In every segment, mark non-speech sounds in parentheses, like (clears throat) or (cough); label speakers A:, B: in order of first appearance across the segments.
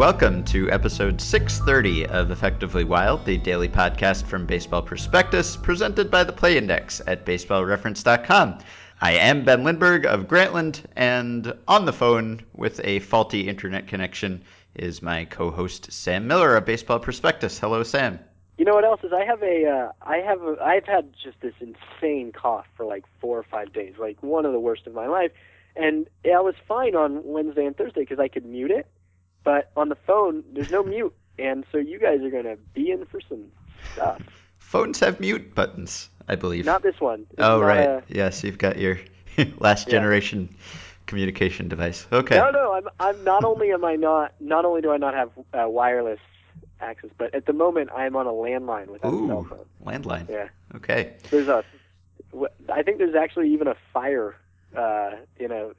A: welcome to episode 630 of Effectively Wild, the daily podcast from Baseball Prospectus, presented by the Play Index at baseballreference.com. I am Ben Lindbergh of Grantland, and on the phone with a faulty internet connection is my co-host Sam Miller of Baseball Prospectus. Hello, Sam.
B: You know what else is? I have a, uh, I have, a, I've had just this insane cough for like four or five days, like one of the worst of my life, and I was fine on Wednesday and Thursday because I could mute it, but on the phone there's no mute, and so you guys are gonna be in for some stuff.
A: Phones have mute buttons, I believe.
B: Not this one. It's
A: oh right,
B: a-
A: yes, you've got your (laughs) last
B: Yeah.
A: generation communication device. Okay.
B: No, no. I'm. I'm not only am I not. Not only do I not have uh, wireless access, but at the moment I am on a landline without a cell phone.
A: landline.
B: Yeah.
A: Okay.
B: There's a. I think there's actually even a fire. Uh, in a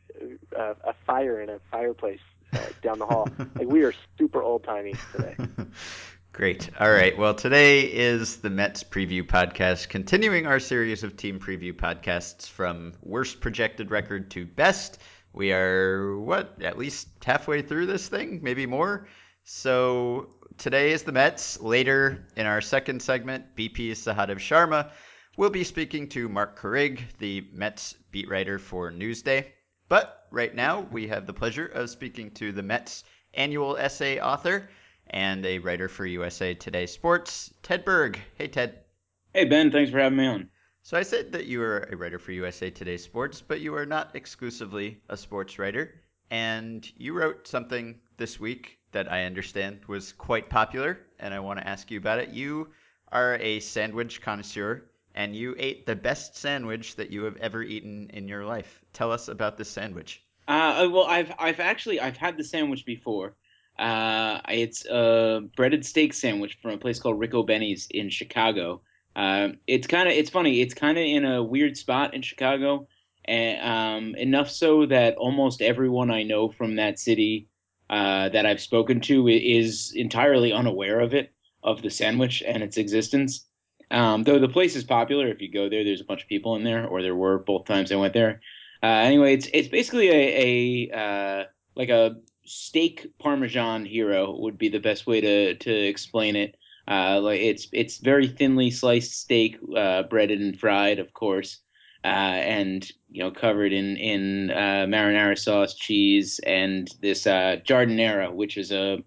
B: uh, a fire in a fireplace Uh, down the hall. like we are super old timey today. (laughs)
A: Great. All right. Well, today is the Mets preview podcast, continuing our series of team preview podcasts from worst projected record to best. We are, what, at least halfway through this thing? Maybe more? So today is the Mets. Later in our second segment, BP Sahadev Sharma will be speaking to Marc Carig, the Mets beat writer for Newsday. But right now, we have the pleasure of speaking to the Mets annual essay author and a writer for USA Today Sports, Ted Berg. Hey, Ted.
C: Hey Ben, thanks for having me on.
A: So I said that you are a writer for USA Today Sports, but you are not exclusively a sports writer. And you wrote something this week that I understand was quite popular, and I want to ask you about it. You are a sandwich connoisseur, and you ate the best sandwich that you have ever eaten in your life. Tell us about this sandwich.
C: Uh, well, I've I've actually I've had the sandwich before. Uh, it's a breaded steak sandwich from a place called Ricobene's in Chicago. Uh, it's kind of it's funny. It's kind of in a weird spot in Chicago, and um, enough so that almost everyone I know from that city uh, that I've spoken to is entirely unaware of it, of the sandwich and its existence. Um, though the place is popular, if you go there, there's a bunch of people in there, or there were both times I went there. Uh, anyway, it's it's basically a, a uh, like a steak parmesan hero would be the best way to to explain it. Uh, like it's it's very thinly sliced steak, uh, breaded and fried, of course, uh, and you know covered in in uh, marinara sauce, cheese, and this uh, giardiniera, which is a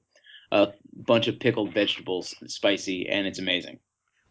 C: a bunch of pickled vegetables, spicy, and it's amazing.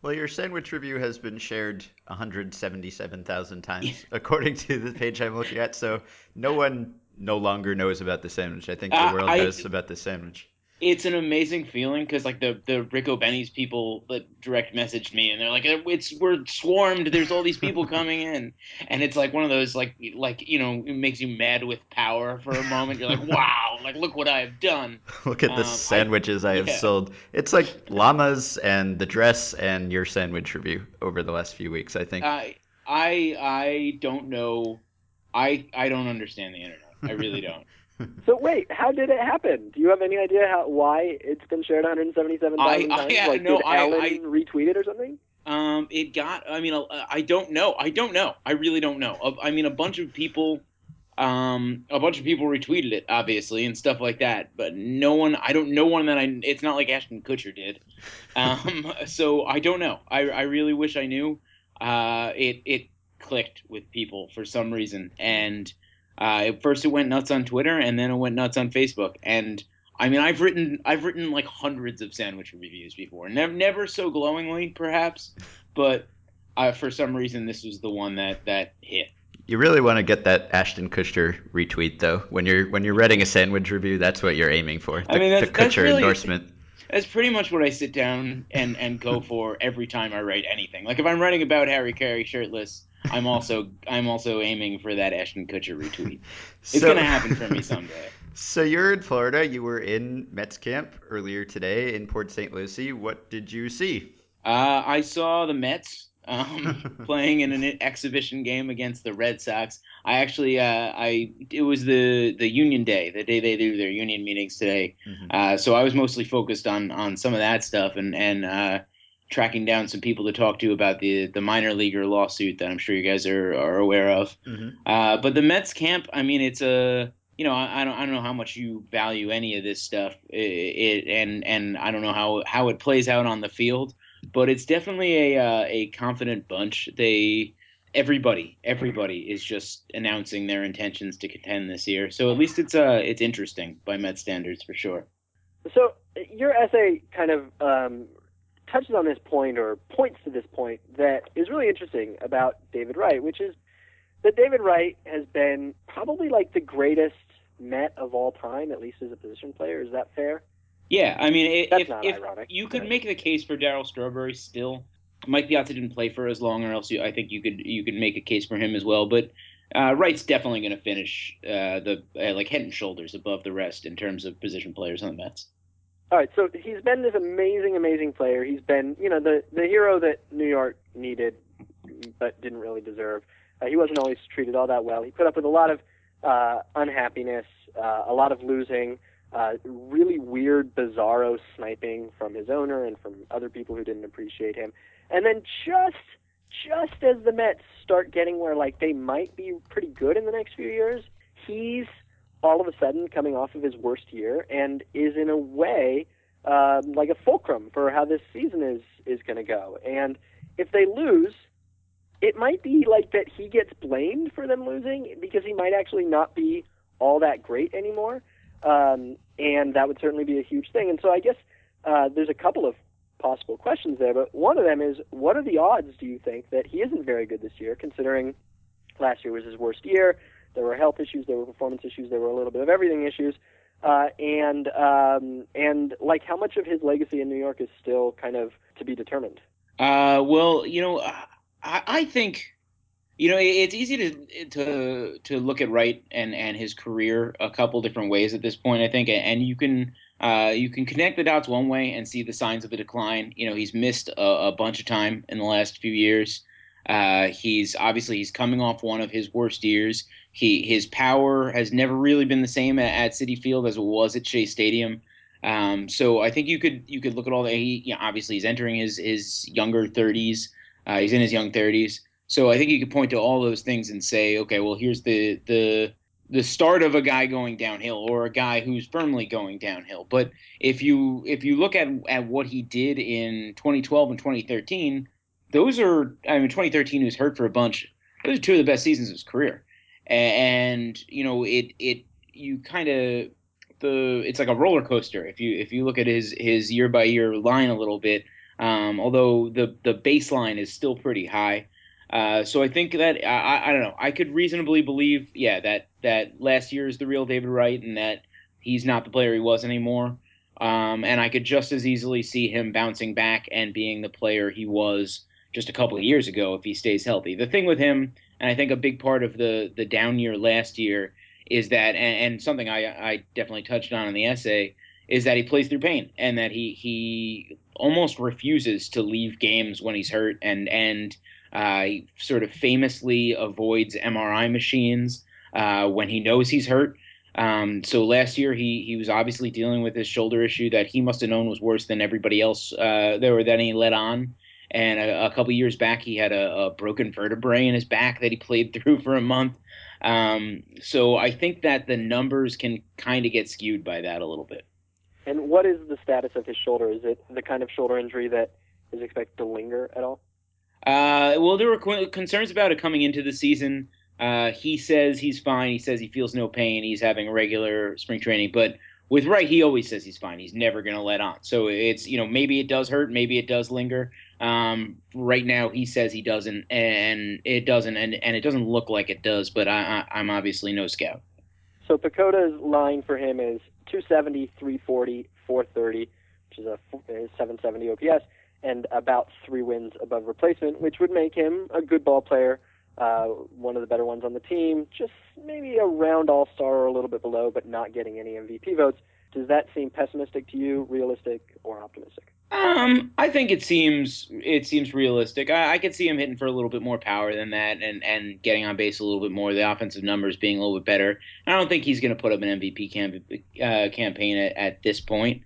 A: Well, your sandwich review has been shared 177,000 times, according to the page I'm looking at. So no one no longer knows about the sandwich. I think the
C: Uh,
A: world
C: I-
A: knows about the sandwich.
C: It's an amazing feeling because like the the Ricobene's people that direct messaged me and they're like it's we're swarmed there's all these people (laughs) coming in and it's like one of those like like you know it makes you mad with power for a moment you're like wow like look what I've done (laughs)
A: Look at the
C: Um, I-
A: sandwiches I, have
C: yeah.
A: sold. It's like llamas and the dress and your sandwich review over the last few weeks, I think.
C: I I I don't know I I don't understand the internet I really don't (laughs)
B: So wait, how did it happen? Do you have any idea how why it's been shared 177,000
C: I- I-
B: times?
C: yeah,
B: like
C: no,
B: did
C: I-
B: Alan
C: I-
B: retweet it or something?
C: Um, it got. I mean, uh, I don't know. I don't know. I really don't know. I mean, a bunch of people, um, a bunch of people retweeted it, obviously, and stuff like that. But no one. I don't. No one that I. It's not like Ashton Kutcher did. Um, (laughs) so I don't know. I I really wish I knew. Uh, it it clicked with people for some reason, and uh, at first it went nuts on Twitter, and then it went nuts on Facebook, and. I mean, I've written I've written like hundreds of sandwich reviews before. Never never so glowingly, perhaps, but uh, for some reason this was the one that that hit.
A: You really want to get that Ashton Kutcher retweet though. When you're when you're writing a sandwich review, that's what you're aiming for. The,
C: I mean, that's-
A: the
C: that's really-
A: endorsement.
C: That's pretty much what I sit down and and go (laughs) for every time I write anything. Like if I'm writing about Harry Caray shirtless, I'm also I'm also aiming for that Ashton Kutcher retweet. (laughs) It's
A: So-
C: gonna happen for me (laughs) someday.
A: So you're in Florida. You were in Mets camp earlier today in Port St. Lucie. What did you see?
C: Uh, I saw the Mets um, (laughs) playing in an exhibition game against the Red Sox. I actually, uh, I it was the the Union Day, the day they do their union meetings today.
A: Mhm.
C: Uh, so I was mostly focused on on some of that stuff and and uh, tracking down some people to talk to about the the minor leaguer lawsuit that I'm sure you guys are are aware of.
A: Mhm.
C: Uh, but the Mets camp, I mean, it's a you know, I, I, don't I don't know how much you value any of this stuff, it, it, and and I don't know how how it plays out on the field, but it's definitely a uh, a confident bunch. They everybody everybody is just announcing their intentions to contend this year. So at least it's uh it's interesting by Met standards for sure.
B: So your essay kind of um, touches on this point or points to this point that is really interesting about David Wright, which is that David Wright has been probably like the greatest Met of all time, at least as a position player. Is that fair?
C: Yeah, I mean,
B: That's
C: if,
B: not
C: if
B: ironic.
C: you could
B: Right.
C: make the case for Darryl Strawberry still, Mike Piazza didn't play for as long, or else you, I think you could you could make a case for him as well. But uh, Wright's definitely going to finish uh, the uh, like head and shoulders above the rest in terms of position players on the Mets.
B: All right, so he's been this amazing, amazing player. He's been, you know, the the hero that New York needed, but didn't really deserve. Uh, he wasn't always treated all that well. He put up with a lot of uh, unhappiness, uh, a lot of losing, uh, really weird, bizarro sniping from his owner and from other people who didn't appreciate him. And then just just as the Mets start getting where like they might be pretty good in the next few years, he's all of a sudden coming off of his worst year and is in a way um, like a fulcrum for how this season is is going to go. And if they lose, it might be like that he gets blamed for them losing because he might actually not be all that great anymore. Um, and that would certainly be a huge thing. And so I guess uh, there's a couple of possible questions there, but one of them is what are the odds, do you think, that he isn't very good this year, considering last year was his worst year? There were health issues, there were performance issues, there were a little bit of everything issues. Uh, and um, and like how much of his legacy in New York is still kind of to be determined.
C: Uh, well, you know, I, I think you know it's easy to to to look at Wright and and his career a couple different ways at this point. I think, and you can uh, you can connect the dots one way and see the signs of a decline. You know, he's missed a, a bunch of time in the last few years. Uh, he's obviously he's coming off one of his worst years. He his power has never really been the same at, at Citi Field as it was at Shea Stadium. Um, so I think you could you could look at all that. He you know, obviously he's entering his his younger 30s. Uh, he's in his young 30s. So I think you could point to all those things and say, okay, well here's the the the start of a guy going downhill or a guy who's firmly going downhill. But if you if you look at at what he did in 2012 and 2013, those are I mean 2013 he was hurt for a bunch. Those are two of the best seasons of his career and you know it it you kind of the it's like a roller coaster if you if you look at his his year by year line a little bit. Um, although the the baseline is still pretty high. Uh, so I think that I, I don't know. I could reasonably believe yeah that that last year is the real David Wright and that he's not the player he was anymore. Um, and I could just as easily see him bouncing back and being the player he was just a couple of years ago if he stays healthy. The thing with him and I think a big part of the the down year last year is that, and, and something I, I definitely touched on in the essay, is that he plays through pain and that he he almost refuses to leave games when he's hurt and and uh, he sort of famously avoids MRI machines uh, when he knows he's hurt. Um, so last year he he was obviously dealing with his shoulder issue that he must have known was worse than everybody else uh, there were that he let on. And a, a couple years back, he had a, a, broken vertebrae in his back that he played (laughs) through for a month. Um, so I think that the numbers can kind of get skewed by that a little bit.
B: And what is the status of his shoulder? Is it the kind of shoulder injury that is expected to linger at all?
C: Uh, well, there were concerns about it coming into the season. Uh, he says he's fine. He says he feels no pain. He's having regular spring training, but with Wright, he always says he's fine. He's never going to let on. So it's you know maybe it does hurt, maybe it does linger. Um, right now, he says he doesn't, and it doesn't, and, and it doesn't look like it does. But I, I, I'm obviously no scout.
B: So PECOTA's line for him is 270, 340, 430, which is a 770 OPS, and about three wins above replacement, which would make him a good ball player, uh, one of the better ones on the team, just maybe a round all star or a little bit below, but not getting any MVP votes. Does that seem pessimistic to you, realistic, or optimistic?
C: Um, I think it seems it seems realistic. I, I could see him hitting for a little bit more power than that, and and getting on base a little bit more. The offensive numbers being a little bit better. I don't think he's going to put up an MVP camp, uh, campaign at, at this point.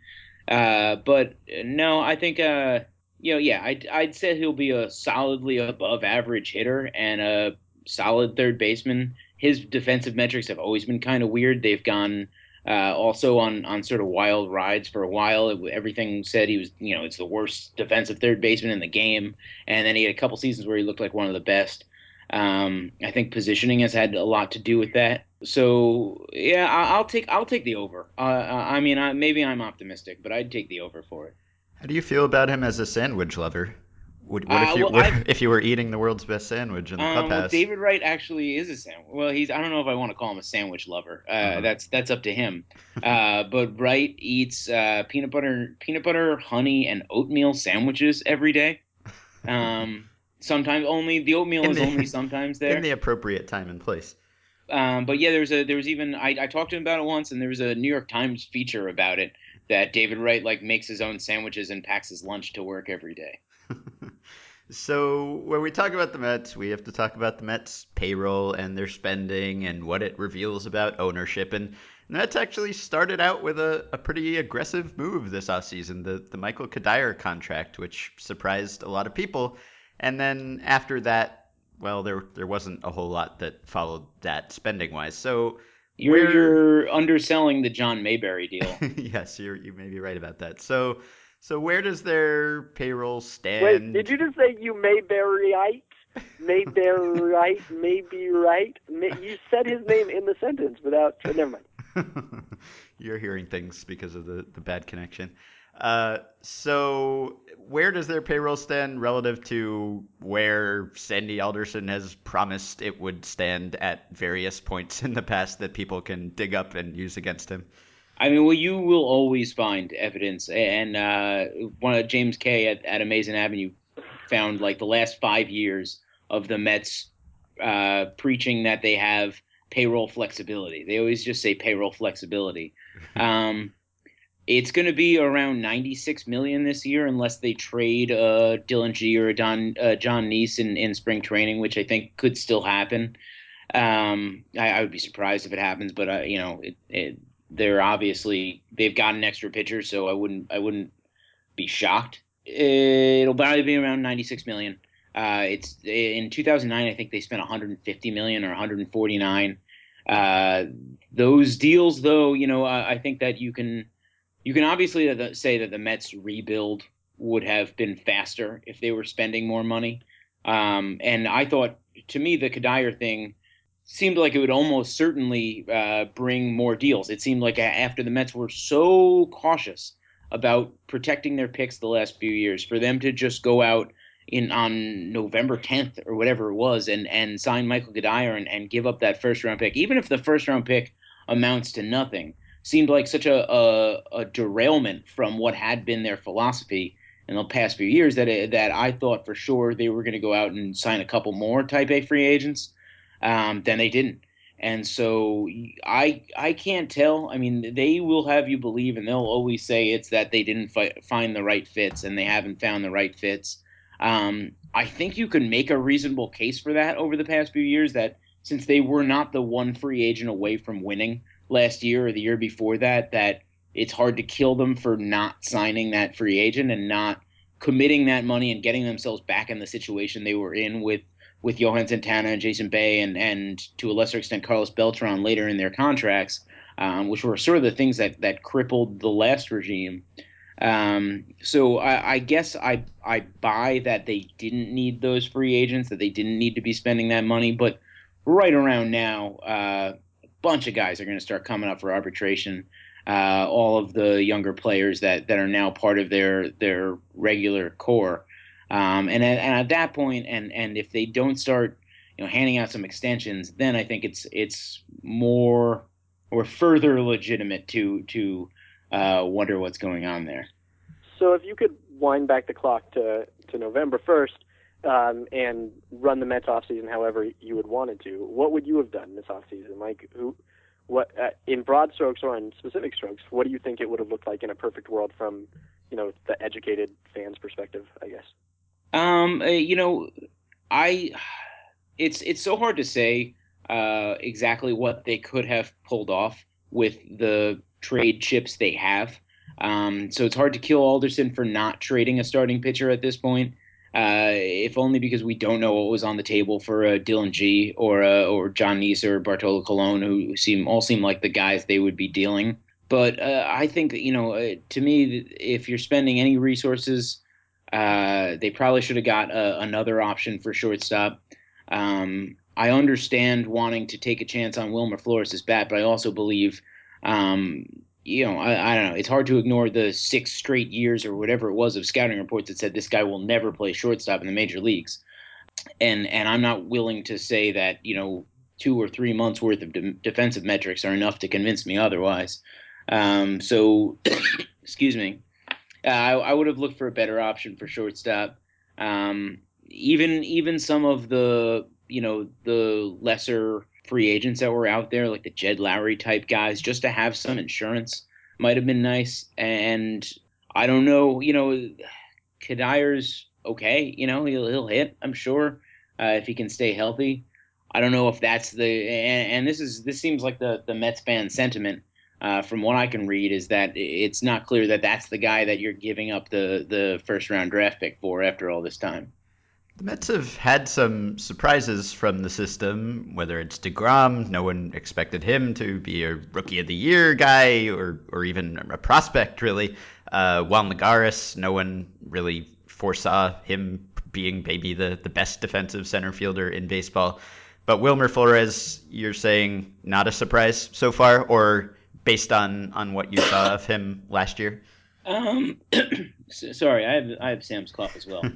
C: Uh, but no, I think uh, you know, yeah, I'd I'd say he'll be a solidly above average hitter and a solid third baseman his defensive metrics have always been kind of weird. They've gone uh, also on on sort of wild rides for a while. It, everything said he was, you know, it's the worst defensive third baseman in the game, and then he had a couple seasons where he looked like one of the best. Um, I think positioning has had a lot to do with that. So yeah, I, will take I'll take the over. Uh, I mean, I, maybe I'm optimistic, but I'd take the over for it.
A: How do you feel about him as a sandwich lover? Would, what uh, if you well, (laughs) if you were eating the world's best sandwich in the um, clubhouse?
C: Well, David Wright actually is a sandwich. Well, he's I don't know if I want to call him a sandwich lover. Uh, uh-huh. That's that's up to him. (laughs) uh, but Wright eats uh, peanut butter peanut butter, honey, and oatmeal sandwiches every day. Um, sometimes only the oatmeal in is the, only (laughs) sometimes there
A: in the appropriate time and place.
C: Um, but yeah, there's a there was even I, I talked to him about it once, and there was a New York Times feature about it that David Wright like makes his own sandwiches and packs his lunch to work every day.
A: So when we talk about the Mets, we have to talk about the Mets payroll and their spending and what it reveals about ownership. And the Mets actually started out with a, a pretty aggressive move this offseason, the, the Michael Cuddyer contract, which surprised a lot of people. And then after that, well, there there wasn't a whole lot that followed that spending wise. So
C: you're, you're underselling the Jon Mayberry deal. (laughs)
A: yes, you're you may be right about that. So so where does their payroll stand?
B: Wait, did you just say you may bury right? May maybe (laughs) right. May, be right? you said his name in the sentence without. Never mind. (laughs)
A: You're hearing things because of the, the bad connection. Uh, so where does their payroll stand relative to where Sandy Alderson has promised it would stand at various points in the past that people can dig up and use against him?
C: I mean, well, you will always find evidence, and uh, one of James Kay at, at Amazin' Avenue found like the last five years of the Mets uh, preaching that they have payroll flexibility. They always just say payroll flexibility. (laughs) Um, it's going to be around 96 million this year, unless they trade uh, Dillon Gee or Don uh, Jon Niese in, in spring training, which I think could still happen. Um, I, I, would be surprised if it happens, but uh, you know, it, it, they're obviously they've got an extra pitcher, so I wouldn't I wouldn't be shocked. It'll probably be around 96 million. Uh, it's in 2009. I think they spent 150 million or 149. Uh, those deals, though, you know, I, I, think that you can you can obviously say that the Mets rebuild would have been faster if they were spending more money. Um, and I thought, to me, the Cuddyer thing seemed like it would almost certainly uh, bring more deals. It seemed like after the Mets were so cautious about protecting their picks the last few years, for them to just go out in on November 10th or whatever it was and and sign Michael Cuddyer and, and give up that first round pick, even if the first round pick amounts to nothing, seemed like such a, a, a derailment from what had been their philosophy in the past few years that it, that I thought for sure they were going to go out and sign a couple more Type A free agents um, then they didn't. And so I I can't tell. I mean, they will have you believe, and they'll always say it's that they didn't fi- find the right fits, and they haven't found the right fits. Um, I think you can make a reasonable case for that over the past few years. That since they were not the one free agent away from winning last year or the year before that, that it's hard to kill them for not signing that free agent and not committing that money and getting themselves back in the situation they were in with with Johan Santana and Jason Bay and and to a lesser extent Carlos Beltran later in their contracts, um, which were sort of the things that that crippled the last regime. Um, so I, I, guess I I buy that they didn't need those free agents, that they didn't need to be spending that money, but right around now, uh, a bunch of guys are going to start coming up for arbitration. Uh, all of the younger players that, that are now part of their their regular core. Um, and, at, and at that point, and and if they don't start, you know, handing out some extensions, then I think it's it's more or further legitimate to to uh, wonder what's going on there.
B: So if you could wind back the clock to to November first um, and run the Mets off season however you would want it to, what would you have done this off season? Like who? What uh, in broad strokes or in specific strokes? What do you think it would have looked like in a perfect world from, you know, the educated fans' perspective? I guess.
C: Um, uh, you know, I it's it's so hard to say uh, exactly what they could have pulled off with the trade chips they have. Um, so it's hard to kill Alderson for not trading a starting pitcher at this point. Uh, if only because we don't know what was on the table for uh, Dillon Gee or uh, or Jon Niese or Bartolo Colon, who seem all seem like the guys they would be dealing. But uh, I think you know, uh, to me, if you're spending any resources, uh, they probably should have got uh, another option for shortstop. Um, I understand wanting to take a chance on Wilmer Flores' bat, but I also believe um, you know, I, I, don't know. It's hard to ignore the six straight years or whatever it was of scouting reports that said this guy will never play shortstop in the major leagues. And and I'm not willing to say that you know two or three months worth of de- defensive metrics are enough to convince me otherwise. Um, so, (coughs) excuse me. Uh, I, I would have looked for a better option for shortstop. Um, even even some of the you know the lesser free agents that were out there, like the Jed Lowrie type guys, just to have some insurance might have been nice. And I don't know, you know, Cuddyer's okay. You know, he'll he'll hit, I'm sure, uh, if he can stay healthy. I don't know if that's the and, and this is this seems like the the Mets fan sentiment. Uh, from what I can read, is that it's not clear that that's the guy that you're giving up the the first round draft pick for after all this time.
A: The Mets have had some surprises from the system, whether it's DeGrom, no one expected him to be a rookie of the year guy or, or even a prospect, really. Uh, Juan Lagares, no one really foresaw him being maybe the, the best defensive center fielder in baseball. But Wilmer Flores, you're saying not a surprise so far, or based on, on what you saw of him last year?
C: Um, (clears throat) sorry, I have I have Sam's cough as well. (laughs)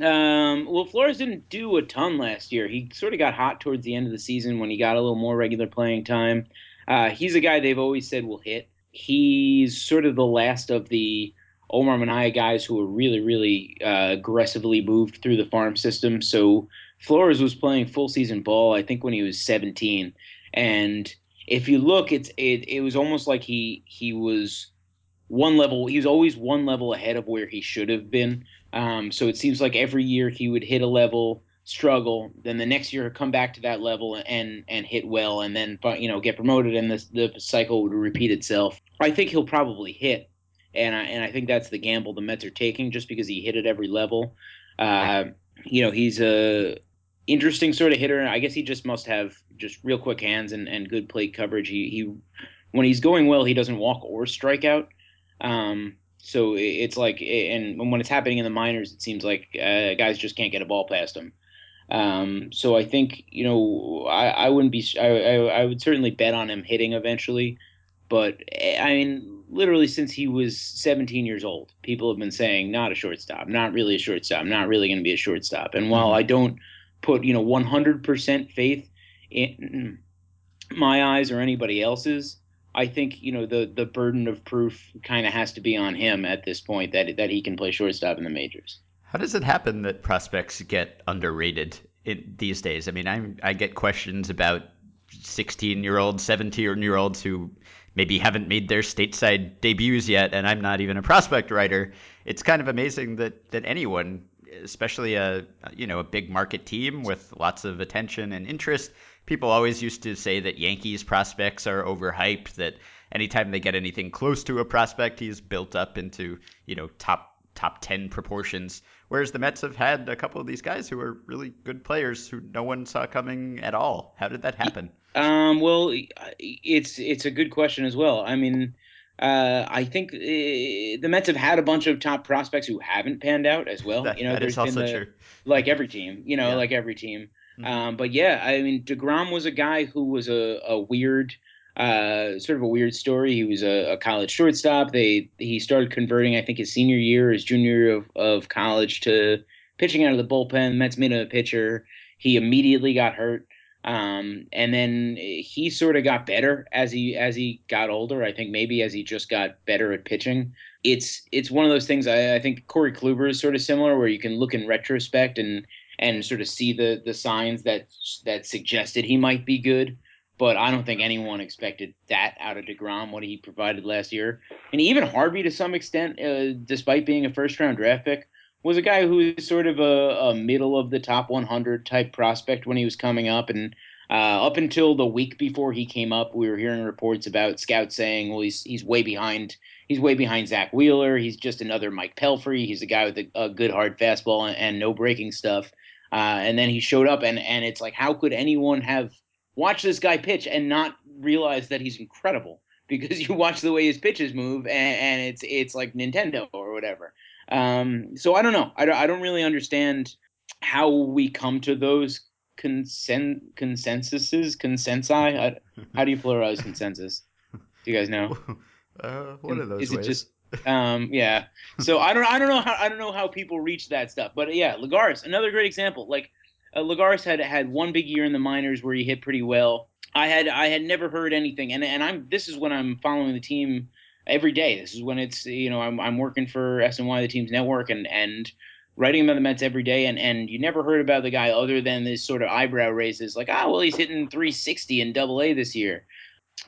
C: Um, well, Flores didn't do a ton last year. He sort of got hot towards the end of the season when he got a little more regular playing time. Uh, he's a guy they've always said will hit. He's sort of the last of the Omar Minaya guys who were really, really uh, aggressively moved through the farm system. So Flores was playing full season ball, I think, when he was 17. And if you look, it's it, it was almost like he he was one level. He was always one level ahead of where he should have been. Um, so it seems like every year he would hit a level, struggle, then the next year come back to that level and and hit well, and then you know get promoted, and the the cycle would repeat itself. I think he'll probably hit, and I, and I think that's the gamble the Mets are taking, just because he hit at every level. Uh, you know, he's a interesting sort of hitter. I guess he just must have just real quick hands and, and good plate coverage. He he when he's going well, he doesn't walk or strike out. Um, so it's like, and when it's happening in the minors, it seems like uh, guys just can't get a ball past him. Um, so I think you know I, I wouldn't be I, I, I would certainly bet on him hitting eventually, but I mean literally since he was 17 years old, people have been saying not a shortstop, not really a shortstop, not really going to be a shortstop. And while mm-hmm. I don't put you know 100% faith in my eyes or anybody else's, I think you know the the burden of proof kind of has to be on him at this point that that he can play shortstop in the majors.
A: How does it happen that prospects get underrated in, these days? I mean, I I get questions about 16 year olds, 17 year olds who maybe haven't made their stateside debuts yet, and I'm not even a prospect writer. It's kind of amazing that that anyone, especially a you know a big market team with lots of attention and interest people always used to say that Yankees prospects are overhyped, that anytime they get anything close to a prospect, he's built up into, you know, top top 10 proportions. Whereas the Mets have had a couple of these guys who are really good players who no one saw coming at all. How did that happen?
C: Um, well, it's it's a good question as well. I mean, uh, I think uh, the Mets have had a bunch of top prospects who haven't panned out as well.
A: That,
C: you know, there's
A: been
C: the,
A: true.
C: like every team. You know, yeah. like every team. Mm-hmm. Um, but yeah, I mean, Degrom was a guy who was a, a weird, uh, sort of a weird story. He was a, a, college shortstop. They he started converting, I think, his senior year, his junior year of, of college to pitching out of the bullpen. Mets made him a pitcher. He immediately got hurt. Um, and then he sort of got better as he as he got older. I think maybe as he just got better at pitching. It's it's one of those things. I, I think Corey Kluber is sort of similar, where you can look in retrospect and and sort of see the the signs that that suggested he might be good. But I don't think anyone expected that out of Degrom, what he provided last year, and even Harvey to some extent, uh, despite being a first round draft pick, was a guy who was sort of a, a middle of the top 100 type prospect when he was coming up, and Uh, up until the week before he came up, we were hearing reports about scouts saying, "Well, he's he's way behind. He's way behind Zack Wheeler. He's just another Mike Pelfrey. He's a guy with a, a good hard fastball and, and no breaking stuff." Uh, and then he showed up, and and it's like, how could anyone have watched this guy pitch and not realize that he's incredible? (laughs) Because you watch the way his pitches move, and, and it's it's like Nintendo or whatever. Um, so I don't know. I don't, I don't really understand how we come to those consen- consensuses, consensi. I, how do you pluralize (laughs) consensus? Do you guys know? (laughs)
A: Uh, one of those
C: Is it just (laughs) um, yeah. So I don't I don't know how I don't know how people reach that stuff. But yeah, Lagares, another great example. Like uh, Lagares had had one big year in the minors where he hit pretty well. I had I had never heard anything, and and I'm this is when I'm following the team every day. This is when it's you know I'm I'm working for SNY, the team's network, and and writing about the Mets every day, and and you never heard about the guy other than this sort of eyebrow raises, like ah well he's hitting 360 in Double A this year.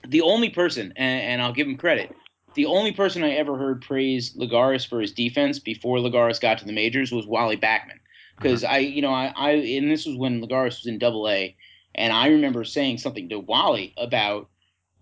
C: The only person, and, and I'll give him credit, the only person I ever heard praise Lagares for his defense before Lagares got to the majors was Wally Backman. Because uh-huh. I, you know, I, I, and this was when Lagares was in Double A, and I remember saying something to Wally about,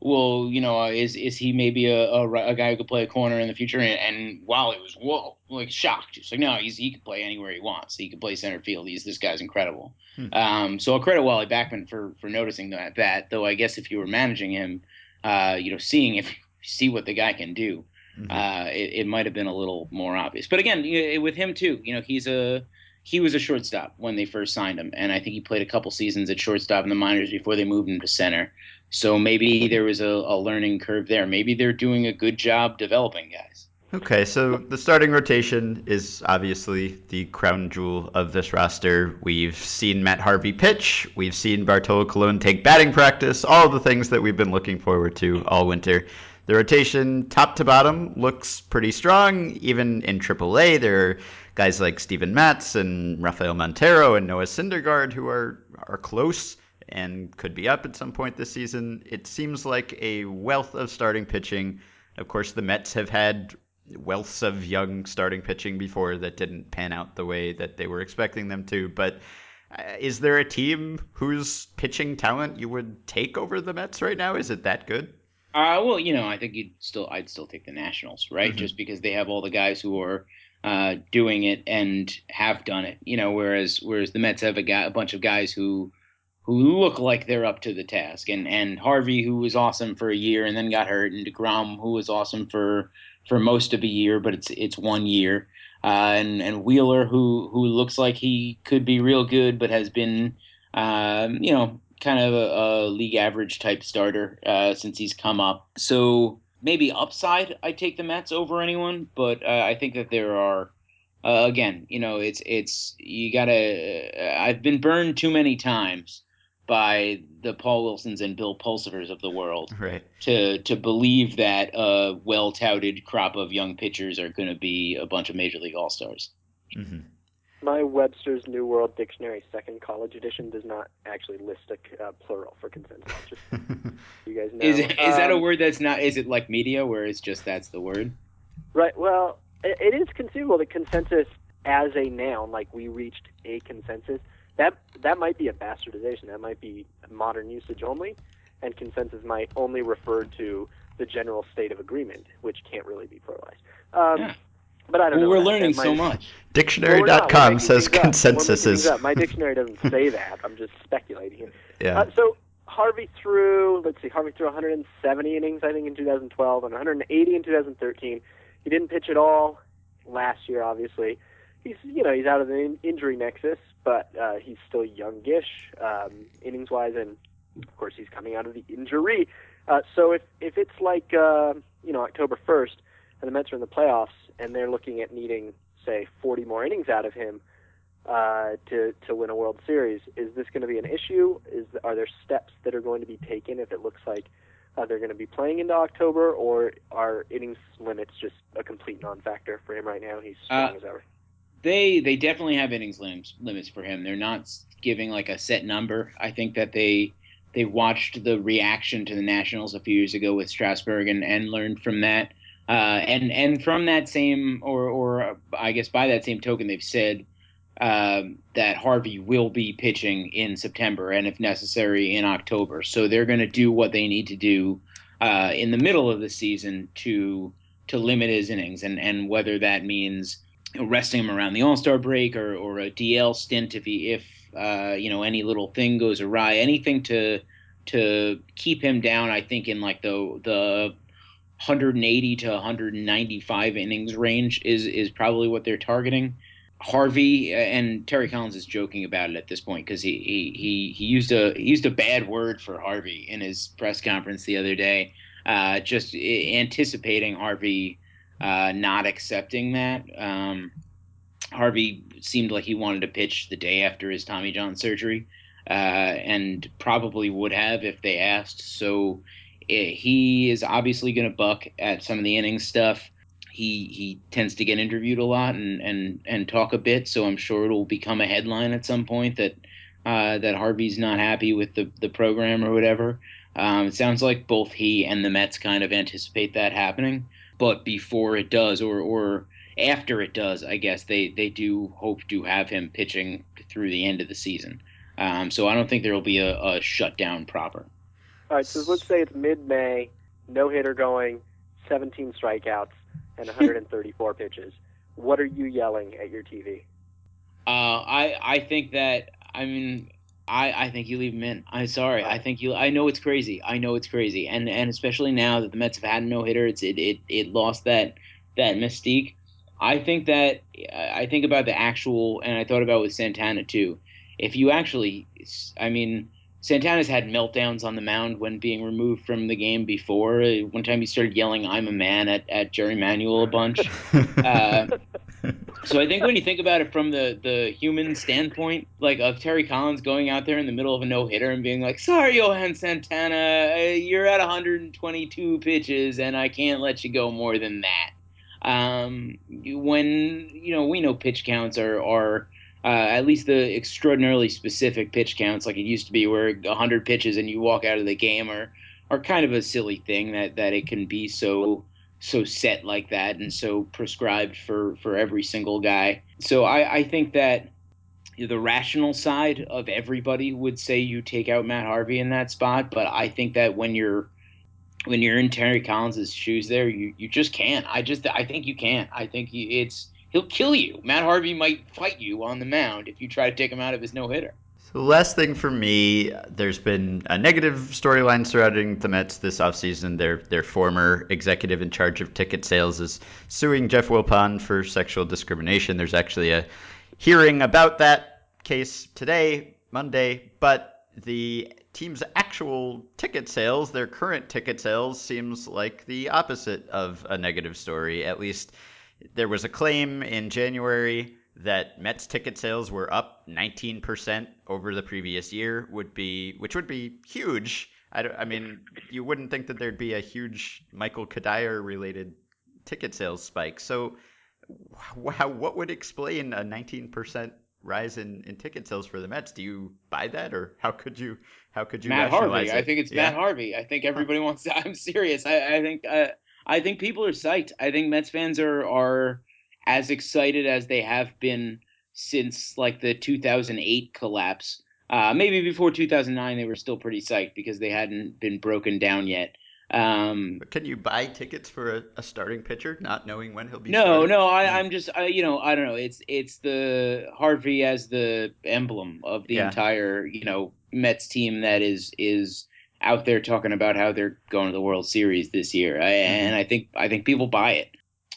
C: well, you know, uh, is is he maybe a, a, a, guy who could play a corner in the future? And, and Wally was whoa, like shocked. He's like, no, he's he can play anywhere he wants. He can play center field. He's this guy's incredible. Hmm. Um, so I'll credit Wally Backman for for noticing that. That though, I guess if you were managing him, uh, you know, seeing if (laughs) see what the guy can do, mm-hmm. uh, it, it might have been a little more obvious. But again, with him too, you know, he's a he was a shortstop when they first signed him, and I think he played a couple seasons at shortstop in the minors before they moved him to center. So maybe there was a, a learning curve there. Maybe they're doing a good job developing guys.
A: Okay, so the starting rotation is obviously the crown jewel of this roster. We've seen Matt Harvey pitch. We've seen Bartolo Colon take batting practice. All the things that we've been looking forward to all winter. The rotation, top to bottom, looks pretty strong. Even in AAA, there are guys like Steven Matz and Rafael Montero and Noah Syndergaard who are are close and could be up at some point this season. It seems like a wealth of starting pitching. Of course, the Mets have had wealths of young starting pitching before that didn't pan out the way that they were expecting them to. But uh, is there a team whose pitching talent you would take over the Mets right now? Is it that good?
C: Uh, well, you know, I think you'd still, I'd still take the Nationals, right? Mm-hmm. Just because they have all the guys who are uh, doing it and have done it, you know. Whereas, whereas the Mets have a guy, a bunch of guys who, who look like they're up to the task, and and Harvey, who was awesome for a year and then got hurt, and Degrom, who was awesome for for most of a year, but it's it's one year, uh, and and Wheeler, who who looks like he could be real good, but has been, um, you know, kind of a, a league average type starter uh, since he's come up. So maybe upside, I take the Mets over anyone, but uh, I think that there are. Uh, again, you know, it's it's you gotta. Uh, I've been burned too many times by the Paul Wilsons and Bill Pulsiphers of the world (laughs)
A: right.
C: to to believe that a well touted crop of young pitchers are going to be a bunch of major league all stars.
A: Mm-hmm
B: my Webster's New World Dictionary Second College Edition does not actually list a uh, plural for consensus. (laughs) Just you guys know.
C: Is, it, is um, that a um, word that's not? Is it like media, where it's just that's the word?
B: Right. Well, it, it is conceivable that consensus as a noun, like we reached a consensus, that that might be a bastardization. That might be modern usage only, and consensus might only refer to the general state of agreement, which can't really be pluralized. Um, yeah. But I don't
C: well,
B: know.
C: We're that. learning that so much.
A: Dictionary.com says consensus is.
B: My dictionary doesn't (laughs) say that. I'm just speculating here.
A: Yeah. Uh,
B: so Harvey threw, let's see, Harvey threw 170 innings, I think, in 2012 and 180 in 2013. He didn't pitch at all last year, obviously. He's, you know, he's out of the injury nexus, but uh, he's still youngish, um, innings-wise, and of course he's coming out of the injury. Uh, so if if it's like, uh, you know, October 1st and the Mets are in the playoffs, and they're looking at needing, say, 40 more innings out of him uh, to to win a World Series. Is this going to be an issue? Is are there steps that are going to be taken if it looks like uh, they're going to be playing into October, or are innings limits just a complete non-factor for him right now? He's strong uh, as ever.
C: They they definitely have innings limits limits for him. They're not giving like a set number. I think that they they watched the reaction to the Nationals a few years ago with Strasburg and, and learned from that. Uh, and and from that same, or or I guess by that same token, they've said um, that Harvey will be pitching in September and, if necessary, in October. So they're going to do what they need to do uh, in the middle of the season to to limit his innings, and and whether that means resting him around the All Star break or or a DL stint if he if uh, you know any little thing goes awry, anything to to keep him down. I think in like the the 180 to 195 innings range is is probably what they're targeting. Harvey and Terry Collins is joking about it at this point because he, he he he used a he used a bad word for Harvey in his press conference the other day, uh, just anticipating Harvey uh, not accepting that. Um, Harvey seemed like he wanted to pitch the day after his Tommy John surgery, uh, and probably would have if they asked. So it, eh, he is obviously going to buck at some of the inning stuff he he tends to get interviewed a lot and and and talk a bit. So I'm sure it'll become a headline at some point that uh, that Harvey's not happy with the the program or whatever. Um, it sounds like both he and the Mets kind of anticipate that happening. But before it does, or or after it does, I guess they they do hope to have him pitching through the end of the season. Um, so I don't think there will be a, a shutdown proper.
B: All right, so let's say it's mid-May, no hitter going, 17 strikeouts and 134 pitches. What are you yelling at your TV?
C: Uh, I I think that I mean I, I think you leave him in. I'm sorry. I think you. I know it's crazy. I know it's crazy, and and especially now that the Mets have had a no hitter, it's it, it it lost that that mystique. I think that I think about the actual, and I thought about with Santana too. If you actually, I mean, Santana's had meltdowns on the mound when being removed from the game before. One time he started yelling "I'm a man" at, at Jerry Manuel a bunch. (laughs) uh, so I think when you think about it from the the human standpoint, like of Terry Collins going out there in the middle of a no hitter and being like, "Sorry, Johan Santana, you're at 122 pitches, and I can't let you go more than that." Um, when you know we know pitch counts are are uh, at least the extraordinarily specific pitch counts, like it used to be, where 100 pitches and you walk out of the game, are are kind of a silly thing that that it can be so so set like that and so prescribed for for every single guy. So I, I think that the rational side of everybody would say you take out Matt Harvey in that spot, but I think that when you're when you're in Terry Collins's shoes, there you you just can't. I just I think you can't. I think it's he'll kill you. Matt Harvey might fight you on the mound if you try to take him out of his no hitter.
A: Last thing for me, there's been a negative storyline surrounding the Mets this offseason. Their their former executive in charge of ticket sales is suing Jeff Wilpon for sexual discrimination. There's actually a hearing about that case today, Monday, but the team's actual ticket sales, their current ticket sales, seems like the opposite of a negative story, at least there was a claim in January that Mets ticket sales were up 19% over the previous year, would be which would be huge. I, I mean, you wouldn't think that there'd be a huge Michael Cuddyer related ticket sales spike. So, how, what would explain a 19% rise in, in ticket sales for the Mets? Do you buy that, or how could you how could you
C: Matt
A: Harvey?
C: It? I think it's yeah. Matt Harvey. I think everybody wants. To, (laughs) I'm serious. I, I think. Uh, I think people are psyched. I think Mets fans are are as excited as they have been since like the 2008 collapse. Uh, maybe before 2009, they were still pretty psyched because they hadn't been broken down yet. Um,
A: can you buy tickets for a, a, starting pitcher, not knowing when he'll be?
C: No, no. I, am just, I, you know, I don't know. It's it's the Harvey as the emblem of the yeah. entire, you know, Mets team that is is out there talking about how they're going to the World Series this year, I, mm-hmm. and I think I think people buy it.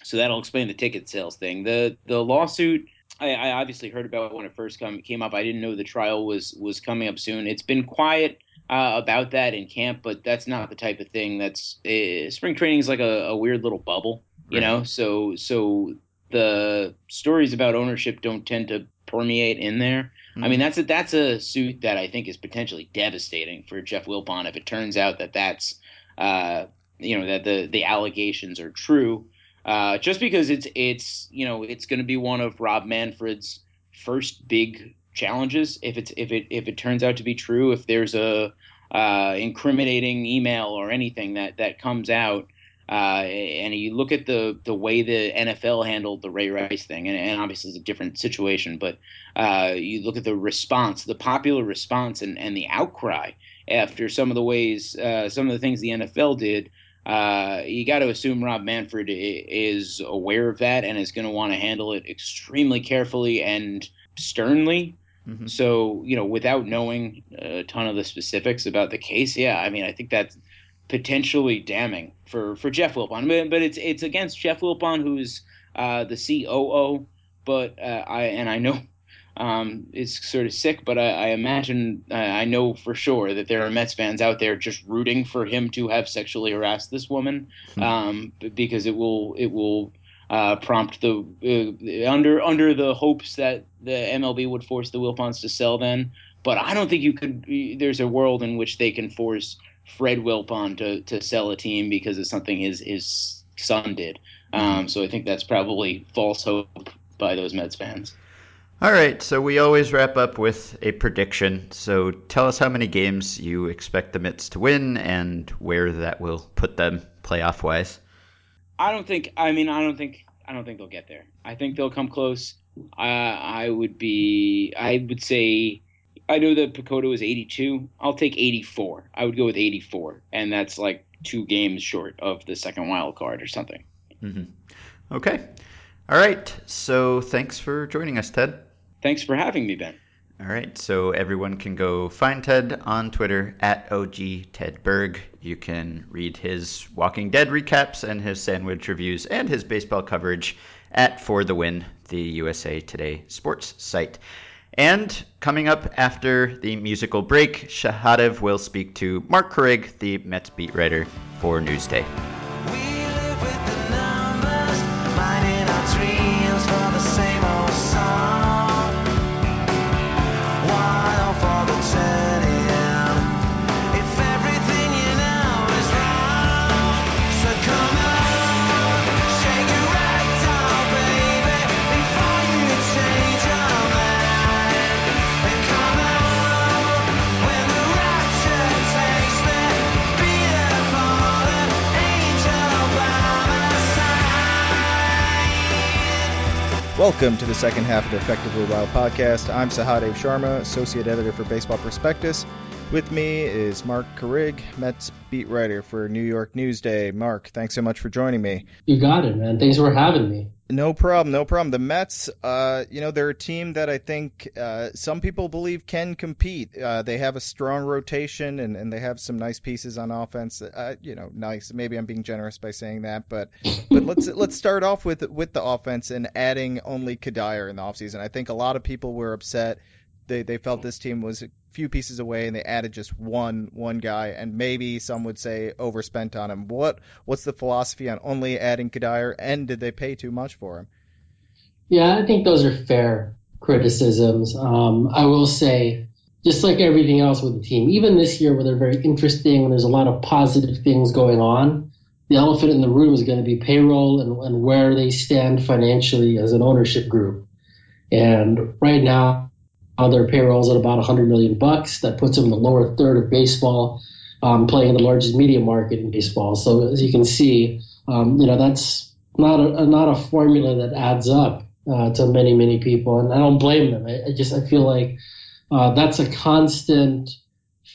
C: So that'll explain the ticket sales thing. The the lawsuit I, I obviously heard about when it first come, came up. I didn't know the trial was was coming up soon. It's been quiet uh, about that in camp, but that's not the type of thing that's uh, spring training is like a, a, weird little bubble, you right. know. So so the stories about ownership don't tend to permeate in there. Mm-hmm. I mean, that's a that's a suit that I think is potentially devastating for Jeff Wilpon if it turns out that that's uh, you know that the the allegations are true. Uh, just because it's it's you know it's going to be one of Rob Manfred's first big challenges if it's if it if it turns out to be true if there's a uh, incriminating email or anything that that comes out Uh, and you look at the the way the NFL handled the Ray Rice thing, and, and obviously it's a different situation, but uh, you look at the response, the popular response, and, and the outcry after some of the ways, uh, some of the things the NFL did. Uh, you got to assume Rob Manfred is aware of that and is going to want to handle it extremely carefully and sternly. Mm-hmm. So, you know, without knowing a ton of the specifics about the case, yeah, I mean, I think that's potentially damning for for Jeff Wilpon. But it's it's against Jeff Wilpon, who's uh, the COO. But uh, I and I know um, is sort of sick, but I, I imagine uh, I know for sure that there are Mets fans out there just rooting for him to have sexually harassed this woman hmm. um, because it will it will uh, prompt the uh, under under the hopes that the MLB would force the Wilpons to sell then. But I don't think you could. There's a world in which they can force Fred Wilpon to, to sell a team because of something his his son did. Hmm. Um, so I think that's probably false hope by those Mets fans.
A: All right, so we always wrap up with a prediction. So tell us how many games you expect the Mets to win and where that will put them playoff wise.
C: I don't think. I mean, I don't think. I don't think they'll get there. I think they'll come close. Uh, I would be. I would say. I know that PECOTA is 82. I'll take 84. I would go with 84, and that's like two games short of the second wild card or something.
A: Mm-hmm. Okay. All right. So thanks for joining us, Ted.
C: Thanks for having me, Ben.
A: All right, so everyone can go find Ted on Twitter at OG Ted Berg. You can read his Walking Dead recaps and his sandwich reviews and his baseball coverage at For the Win, the USA Today sports site. And coming up after the musical break, Sahadev will speak to Marc Carig, the Mets beat writer for Newsday.
D: Welcome to the second half of the Effectively Wild podcast. I'm Sahadev Sharma, Associate Editor for Baseball Prospectus. With me is Marc Carig, Mets beat writer for New York Newsday. Mark, thanks so much for joining me.
E: You got it, man. Thanks for having me.
D: No problem, no problem. The Mets, uh, you know, they're a team that I think uh, some people believe can compete. Uh, they have a strong rotation and, and they have some nice pieces on offense. Uh, you know, nice. Maybe I'm being generous by saying that, but but (laughs) let's let's start off with with the offense and adding only Cuddyer in the offseason. I think a lot of people were upset. They they felt this team was few pieces away and they added just one one guy and maybe some would say overspent on him. What what's the philosophy on only adding Cuddyer and did they pay too much for him?
E: Yeah, I think those are fair criticisms. Um, I will say, just like everything else with the team, even this year where they're very interesting and there's a lot of positive things going on, the elephant in the room is going to be payroll and, and where they stand financially as an ownership group. And right now, uh, their payrolls at about 100 million bucks. That puts them in the lower third of baseball, um, playing in the largest media market in baseball. So as you can see, um, you know that's not a not a formula that adds up uh, to many many people, and I don't blame them. I, I just I feel like uh, that's a constant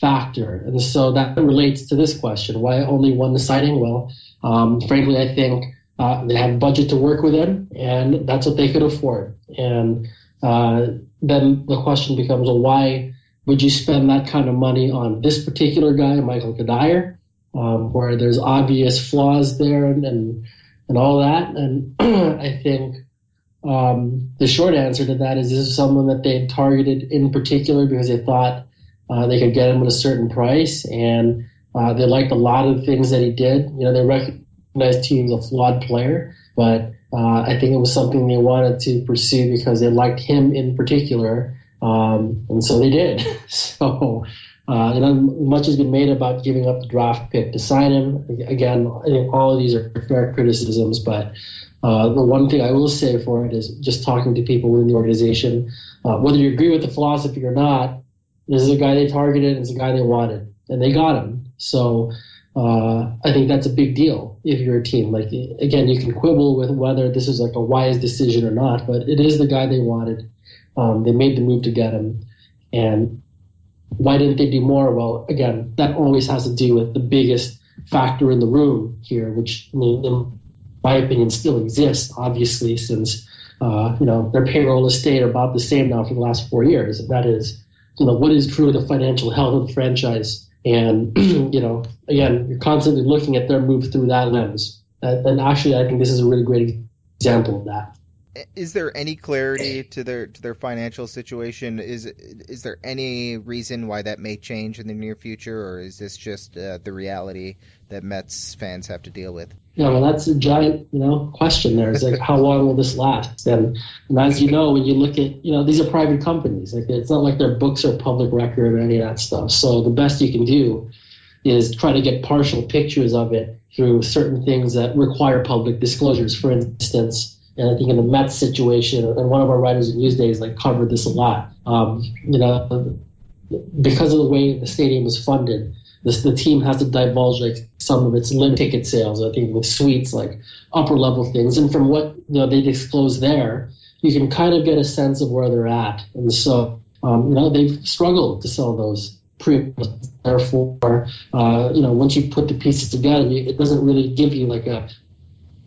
E: factor, and so that relates to this question: why only one signing? Well, um, frankly, I think. Uh, they had budget to work within, and that's what they could afford. And uh, then the question becomes, well, why would you spend that kind of money on this particular guy, Michael Cuddyer, um, where there's obvious flaws there and, and, and all that? And (clears throat) I think um, the short answer to that is this is someone that they had targeted in particular because they thought uh, they could get him at a certain price, and uh, they liked a lot of the things that he did. You know, they recognized he was a flawed player, but uh, I think it was something they wanted to pursue because they liked him in particular, um, and so they did. (laughs) so, uh, you know, much has been made about giving up the draft pick to sign him. Again, all of these are fair criticisms, but uh, the one thing I will say for it is just talking to people within the organization, uh, whether you agree with the philosophy or not, this is a guy they targeted, it's a guy they wanted, and they got him. So uh, I think that's a big deal if you're a team. Like again, you can quibble with whether this is like a wise decision or not, but it is the guy they wanted. Um, they made the move to get him, and why didn't they do more? Well, again, that always has to do with the biggest factor in the room here, which in my opinion still exists, obviously, since uh, you know their payroll estate are about the same now for the last four years. And That is, you know, what is truly the financial health of the franchise and, (clears throat) you know, again, you're constantly looking at their move through that lens. Uh, and actually, I think this is a really great example of that.
D: Is there any clarity (clears throat) to their to their financial situation? Is is there any reason why that may change in the near future, or is this just uh, the reality that Mets fans have to deal with?
E: Yeah, well, that's a giant, you know, question. There is like, how long will this last? And, and as you know, when you look at, you know, these are private companies. Like, it's not like their books are public record or any of that stuff. So the best you can do is try to get partial pictures of it through certain things that require public disclosures. For instance, and I think in the Mets situation, and one of our writers in Newsdays like covered this a lot. Um, you know, because of the way the stadium is funded, this, the team has to divulge like some of its limit ticket sales. I think with suites, like upper level things, and from what you know they disclose there, you can kind of get a sense of where they're at. And so, um, you know, they've struggled to sell those pre. Therefore, uh, you know, once you put the pieces together, it doesn't really give you like a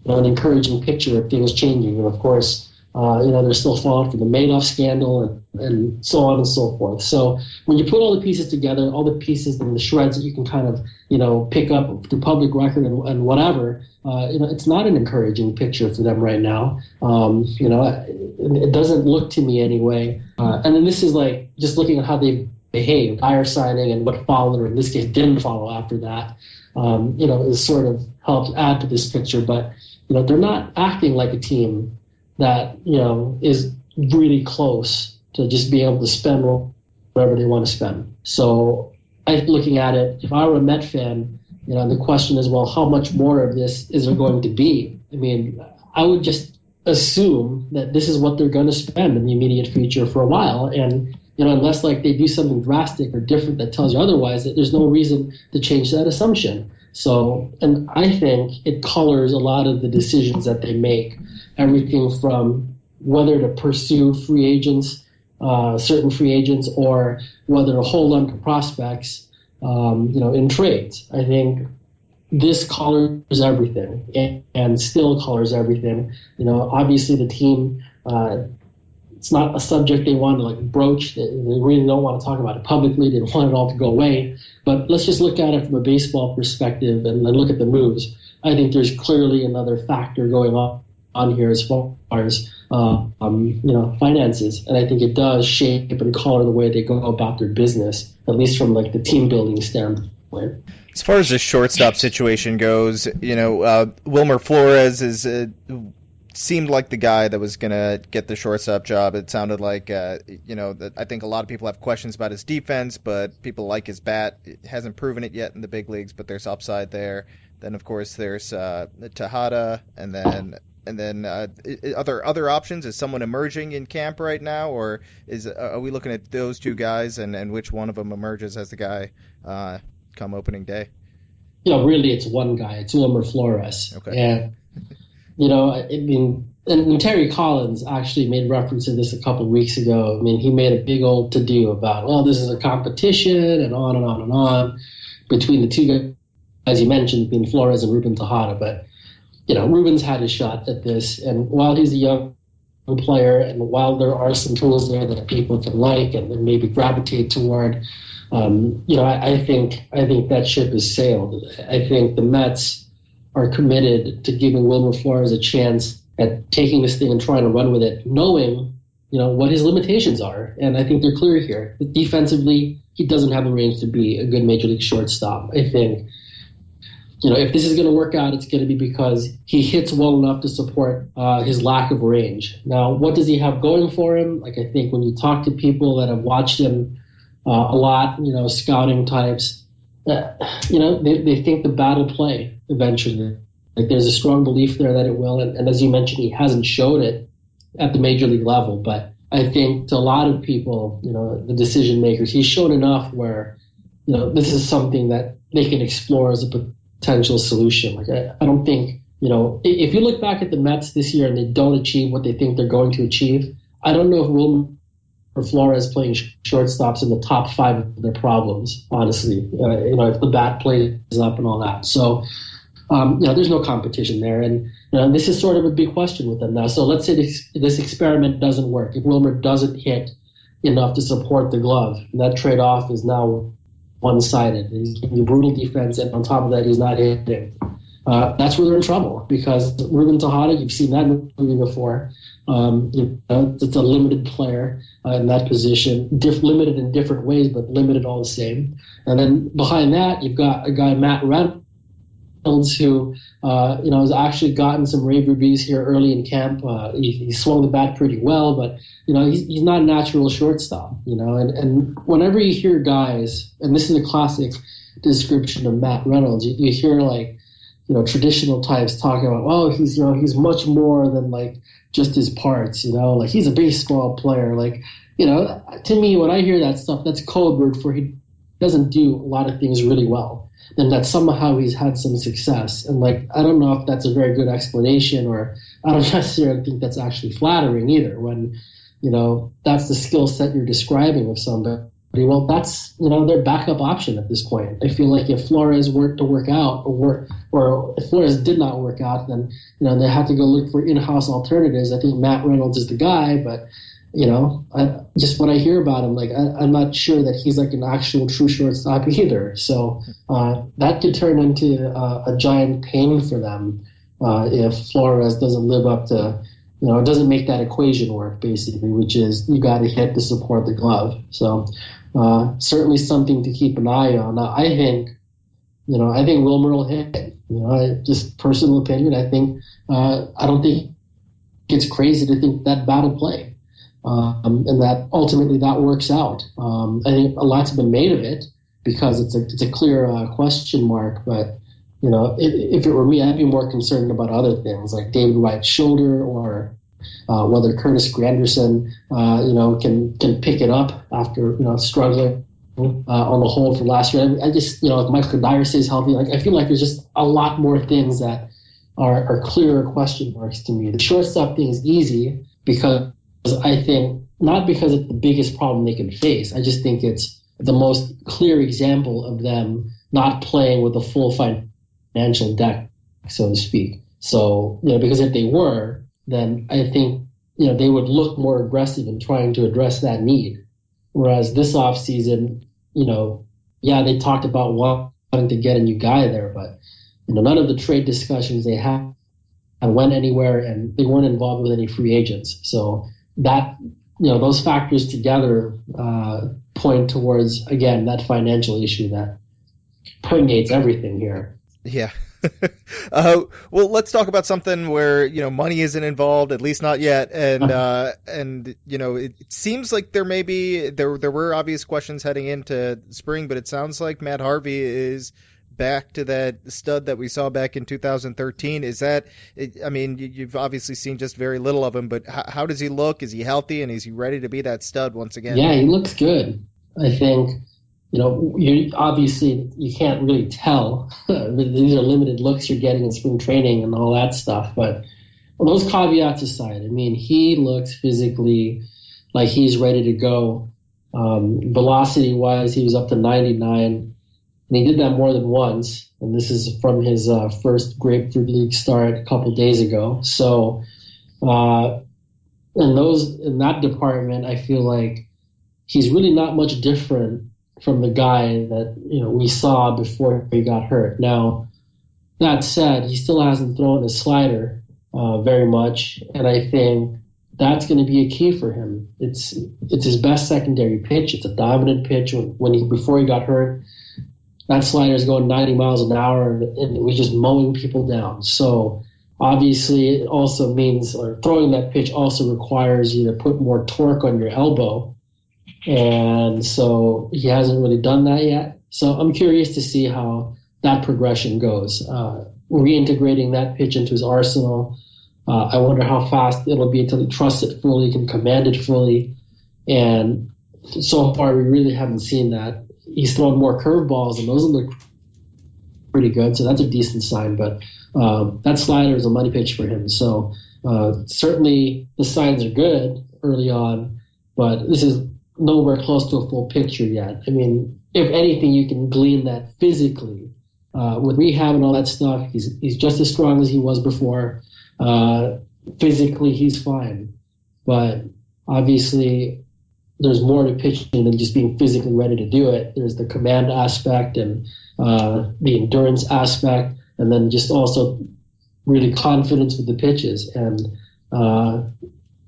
E: you know, an encouraging picture of things changing. And of course, uh, you know, they're still falling from the Madoff scandal and, and so on and so forth. So when you put all the pieces together, all the pieces and the shreds that you can kind of, you know, pick up through public record and, and whatever, uh, you know, it's not an encouraging picture for them right now. Um, you know, it, it, doesn't look to me anyway. Uh, and then this is like just looking at how they behaved, higher signing and what followed, or in this case didn't follow after that, um, you know, is sort of helped add to this picture. But, you know, they're not acting like a team that you know is really close to just being able to spend whatever they want to spend. So I looking at it, if I were a Met fan, you know, the question is, well, how much more of this is there going to be? I mean, I would just assume that this is what they're going to spend in the immediate future for a while, and you know, unless like they do something drastic or different that tells you otherwise, that there's no reason to change that assumption. So, and I think it colors a lot of the decisions that they make everything from whether to pursue free agents, uh, certain free agents, or whether to hold on to prospects, um, you know, in trades. I think this colors everything and, and, still colors everything. You know, obviously the team, uh, it's not a subject they want to like broach. They, really don't want to talk about it publicly. They don't want it all to go away. But let's just look at it from a baseball perspective and then look at the moves. I think there's clearly another factor going on on here as far as uh, um, you know finances, and I think it does shape and color the way they go about their business, at least from like the team building standpoint.
D: As far as the shortstop situation goes, you know, uh, Wilmer Flores is uh, seemed like the guy that was going to get the shortstop job. It sounded like, uh, you know, that I think a lot of people have questions about his defense, but people like his bat. It hasn't proven it yet in the big leagues, but there's upside there. Then of course there's uh, Tejada, and then and then uh, other other options is someone emerging in camp right now, or is uh, are we looking at those two guys and, and which one of them emerges as the guy uh, come opening day?
E: You know, really, it's one guy. It's Wilmer Flores.
D: Okay.
E: And you know, I mean, and, Terry Collins actually made reference to this a couple weeks ago. I mean, he made a big old to do about, well, this is a competition, and on and on and on between the two guys, as you mentioned, between Flores and Ruben Tejada, but you know, Ruben's had his shot at this, and while he's a young player, and while there are some tools there that people can like and, maybe gravitate toward, um, you know, I, I, think I think that ship has sailed. I think the Mets are committed to giving Wilmer Flores a chance at taking this thing and trying to run with it, knowing you know what his limitations are, and I think they're clear here. Defensively, he doesn't have the range to be a good major league shortstop. I think you know, if this is going to work out, it's going to be because he hits well enough to support uh, his lack of range. Now, what does he have going for him? Like, I think when you talk to people that have watched him uh, a lot, you know, scouting types, you know, they, they think the battle play eventually. Like, there's a strong belief there that it will. And, and as you mentioned, he hasn't showed it at the major league level. But I think to a lot of people, you know, the decision makers, he's shown enough where, you know, this is something that they can explore as a potential solution. Like I, I don't think you know if you look back at the Mets this year and they don't achieve what they think they're going to achieve, I don't know if Wilmer Flores playing shortstops in the top five of their problems. Honestly, uh, you know if the bat plays up and all that. So um, you know there's no competition there, and you know, this is sort of a big question with them now. So let's say this, this experiment doesn't work. If Wilmer doesn't hit enough to support the glove, and that trade off is now one-sided. He's giving brutal defense, and on top of that, he's not hitting. Uh, that's where they're in trouble because Ruben Tejada, you've seen that movie before. Um, it's a limited player uh, in that position, diff- limited in different ways, but limited all the same. And then behind that, you've got a guy Matt Reynolds who, uh, you know, has actually gotten some rave reviews here early in camp. Uh, he, he, swung the bat pretty well, but you know, he's, he's not a natural shortstop. You know, and, and whenever you hear guys, and this is a classic description of Matt Reynolds, you, you hear like you know traditional types talking about oh he's you know he's much more than like just his parts you know? Like he's a baseball player. Like you know to me when i hear that stuff that's code word for he doesn't do a lot of things really well. And that somehow he's had some success. And like i don't know if that's a very good explanation or i don't (laughs) necessarily think that's actually flattering either when you know that's the skill set you're describing of somebody well, that's you know their backup option at this point. I feel like if Flores weren't to work out, or or if Flores did not work out, then you know they had to go look for in-house alternatives. I think Matt Reynolds is the guy, but you know, I, just what I hear about him, like I, am not sure that he's like an actual true shortstop (laughs) either. So uh, that could turn into uh, a giant pain for them uh, if Flores doesn't live up to you know, it doesn't make that equation work basically, which is you got to hit to support the glove. So uh, certainly something to keep an eye on. I think, you know, I think Wilmer will hit. You know, I, just personal opinion. I think uh, I don't think it's crazy to think that bat will play, um, and that ultimately that works out. Um, I think a lot's been made of it because it's a it's a clear uh, question mark, but. You know, if, if it were me, I'd be more concerned about other things like David Wright's shoulder or uh, whether Curtis Granderson, uh, you know, can can pick it up after you know struggling uh, on the whole for last year. I, I, just you know if Michael Cuddyer stays healthy, like I feel like there's just a lot more things that are, are clearer question marks to me. The shortstop thing is easy because I think not because it's the biggest problem they can face. I just think it's the most clear example of them not playing with a full financial deck, so to speak. So, you know, because if they were, then I think you know they would look more aggressive in trying to address that need. Whereas this offseason, you know, yeah, they talked about wanting to get a new guy there, but you know, none of the trade discussions they had went anywhere, and they weren't involved with any free agents. So that you know those factors together uh, point towards again that financial issue that permeates everything here.
D: Yeah. (laughs) uh, well, let's talk about something where you know money isn't involved, at least not yet, and uh, and you know it, it, seems like there may be there there were obvious questions heading into spring, but it sounds like Matt Harvey is back to that stud that we saw back in 2013. Is that I mean you've obviously seen just very little of him, but how, how does he look? Is he healthy and is he ready to be that stud once again?
E: Yeah, he looks good. I think you know, you obviously you can't really tell. (laughs) These are limited looks you're getting in spring training and all that stuff. But well, those caveats aside, I mean, he looks physically like he's ready to go. Um, velocity wise, he was up to 99, and he did that more than once. And this is from his uh, first Grapefruit League start a couple days ago. So, uh, in those in that department, I feel like he's really not much different from the guy that you know we saw before he got hurt. Now, that said, he still hasn't thrown a slider uh, very much, and I think that's going to be a key for him. It's it's his best secondary pitch. It's a dominant pitch. When, when he before he got hurt, that slider is going 90 miles an hour, and, and it was just mowing people down. So obviously, it also means or throwing that pitch also requires you to put more torque on your elbow and so he hasn't really done that yet. So I'm curious to see how that progression goes. Uh, reintegrating that pitch into his arsenal. Uh, I wonder how fast it'll be until he trusts it fully, can command it fully. And so far, we really haven't seen that. He's thrown more curveballs, and those look pretty good, so that's a decent sign. But um, that slider is a money pitch for him. So uh, certainly the signs are good early on, but this is nowhere close to a full picture yet. I mean, if anything, you can glean that physically uh, with rehab and all that stuff, he's he's just as strong as he was before. Uh, physically, he's fine, but obviously, there's more to pitching than just being physically ready to do it. There's the command aspect and uh, the endurance aspect, and then just also really confidence with the pitches. And uh,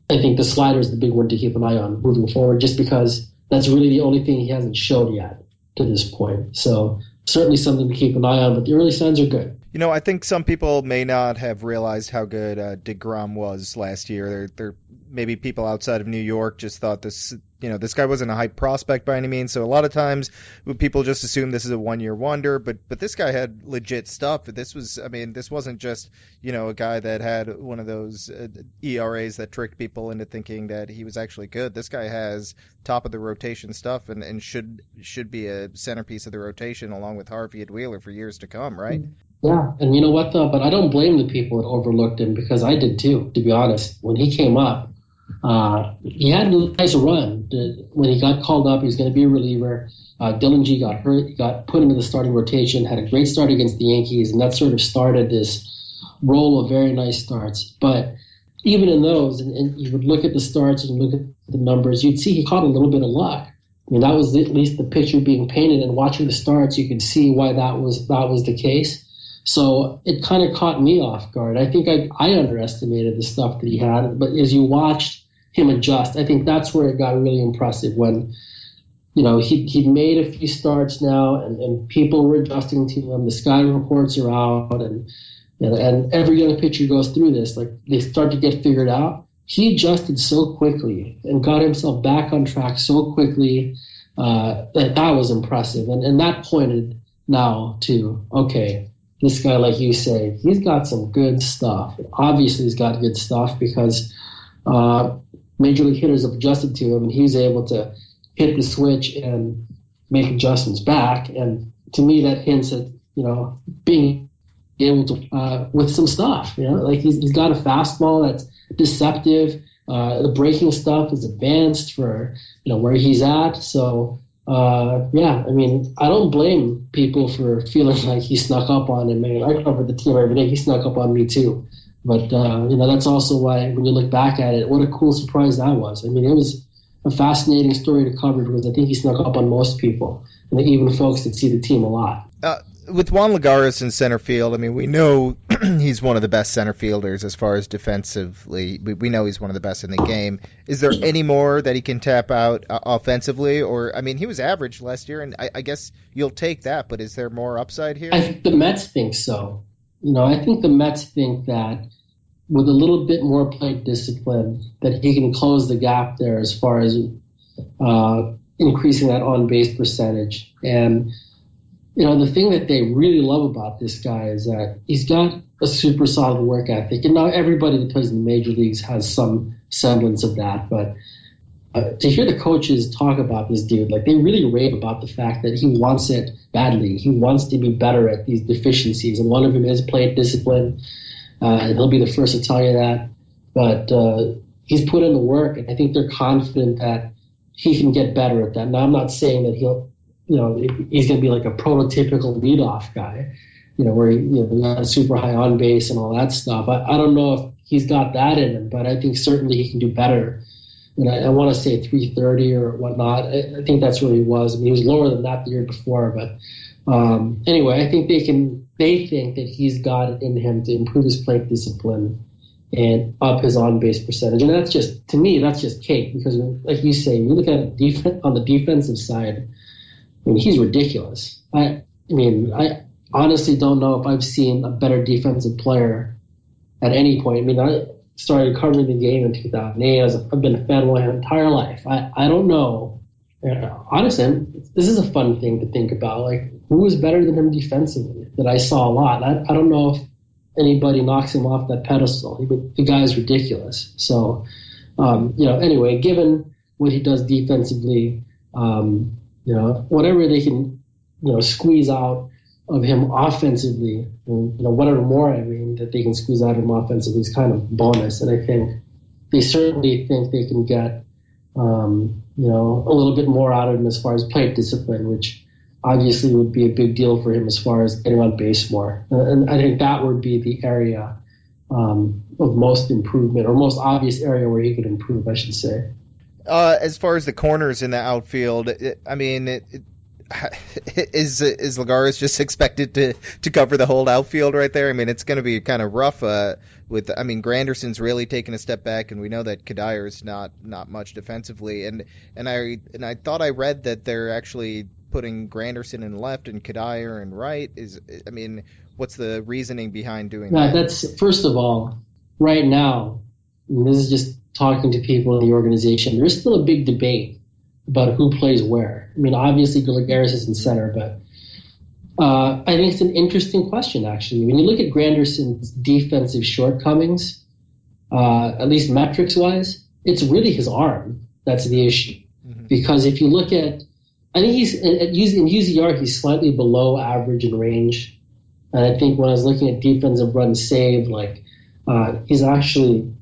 E: I think the slider is the big one to keep an eye on moving forward, just because that's really the only thing he hasn't showed yet to this point. So certainly something to keep an eye on, but the early signs are good.
D: You know, I think some people may not have realized how good uh, deGrom was last year. There, there maybe people outside of New York just thought this, you know, this guy wasn't a hype prospect by any means. So a lot of times people just assume this is a one-year wonder, but but this guy had legit stuff. This was, I mean, this wasn't just you know a guy that had one of those uh, ERAs that tricked people into thinking that he was actually good. This guy has top of the rotation stuff and, and should should be a centerpiece of the rotation along with Harvey and Wheeler for years to come, right? Mm-hmm.
E: Yeah, and you know what though? But I don't blame the people that overlooked him because I did too. To be honest, when he came up, uh, he had a nice run. When he got called up, he was going to be a reliever. Uh, Gee got hurt, got put into the starting rotation, had a great start against the Yankees, and that sort of started this roll of very nice starts. But even in those, and, and you would look at the starts and look at the numbers, you'd see he caught a little bit of luck. I mean, that was at least the picture being painted. And watching the starts, you could see why that was that was the case. So it kind of caught me off guard. I think I, I underestimated the stuff that he had, but as you watched him adjust, I think that's where it got really impressive when, you know, he, he'd made a few starts now and, and people were adjusting to him. The sky reports are out and, and every young pitcher goes through this. Like they start to get figured out. He adjusted so quickly and got himself back on track so quickly uh, that that was impressive. And, and that pointed now to, okay, this guy, like you say, he's got some good stuff. Obviously, he's got good stuff because uh, major league hitters have adjusted to him, and he's able to hit the switch and make adjustments back. And to me, that hints at you know being able to uh, with some stuff. You know, like he's, he's got a fastball that's deceptive. Uh, the breaking stuff is advanced for you know where he's at. So uh, yeah, I mean, I don't blame people for (laughs) feeling like he snuck up on him. Man, I covered the team every day. He snuck up on me too. But uh, you know, that's also why when you look back at it, what a cool surprise that was. I mean, it was a fascinating story to cover because I think he snuck up on most people, and even folks that see the team a lot.
D: Uh, with Juan Lagares in center field, I mean, we know (clears throat) he's one of the best center fielders as far as defensively. We, we know he's one of the best in the game. Is there any more that he can tap out uh, offensively? Or, I mean, he was average last year, and I, I, guess you'll take that, but is there more upside here?
E: I think the Mets think so. You know, I think the Mets think that with a little bit more plate discipline, that he can close the gap there as far as uh, increasing that on base percentage. And you know, the thing that they really love about this guy is that he's got a super solid work ethic. And now everybody that plays in the major leagues has some semblance of that. But uh, to hear the coaches talk about this dude, like they really rave about the fact that he wants it badly. He wants to be better at these deficiencies. And one of them is plate discipline. Uh, and he'll be the first to tell you that. But uh, he's put in the work, and I think they're confident that he can get better at that. Now, I'm not saying that he'll you know, he's going to be like a prototypical leadoff guy, you know, where he, you know, super high on base and all that stuff. I, I don't know if he's got that in him, but I think certainly he can do better. And I, I want to say 330 or whatnot. I, I, think that's where he was. I mean, he was lower than that the year before, but um, anyway, I think they can. They think that he's got it in him to improve his plate discipline and up his on base percentage. And that's just to me, that's just cake because, like you say, you look at it on the defensive side I mean, he's ridiculous. I, I mean, I honestly don't know if I've seen a better defensive player at any point. I mean, I started covering the game in 2008. I have been a fan my entire life. I, I don't know. Uh, honestly, this is a fun thing to think about. Like, who was better than him defensively that I saw a lot? I, I don't know if anybody knocks him off that pedestal. He, the guy is ridiculous. So, um, you know, anyway, given what he does defensively, um, you know, whatever they can, you know, squeeze out of him offensively, and, you know, whatever more I mean that they can squeeze out of him offensively is kind of bonus. And I think they certainly think they can get, um, you know, a little bit more out of him as far as plate discipline, which obviously would be a big deal for him as far as getting on base more. And I think that would be the area um, of most improvement or most obvious area where he could improve, I should say.
D: Uh, as far as the corners in the outfield, it, I mean, it, it, (laughs) is is Lagares just expected to to cover the whole outfield right there? I mean, it's going to be kind of rough. Uh, with I mean, Granderson's really taken a step back, and we know that Cuddyer's not not much defensively. And and I and I thought I read that they're actually putting Granderson in left and Cuddyer in right. Is I mean, what's the reasoning behind doing
E: yeah,
D: that?
E: That's first of all, right now, this is just talking to people in the organization. There's still a big debate about who plays where. I mean, obviously, Lagares is in center, but uh, I think it's an interesting question, actually. When you look at Granderson's defensive shortcomings, uh, at least metrics wise, it's really his arm that's the issue. Mm-hmm. Because if you look at, I think he's in UZR, he's slightly below average in range. And I think when I was looking at defensive run save, like uh, he's actually,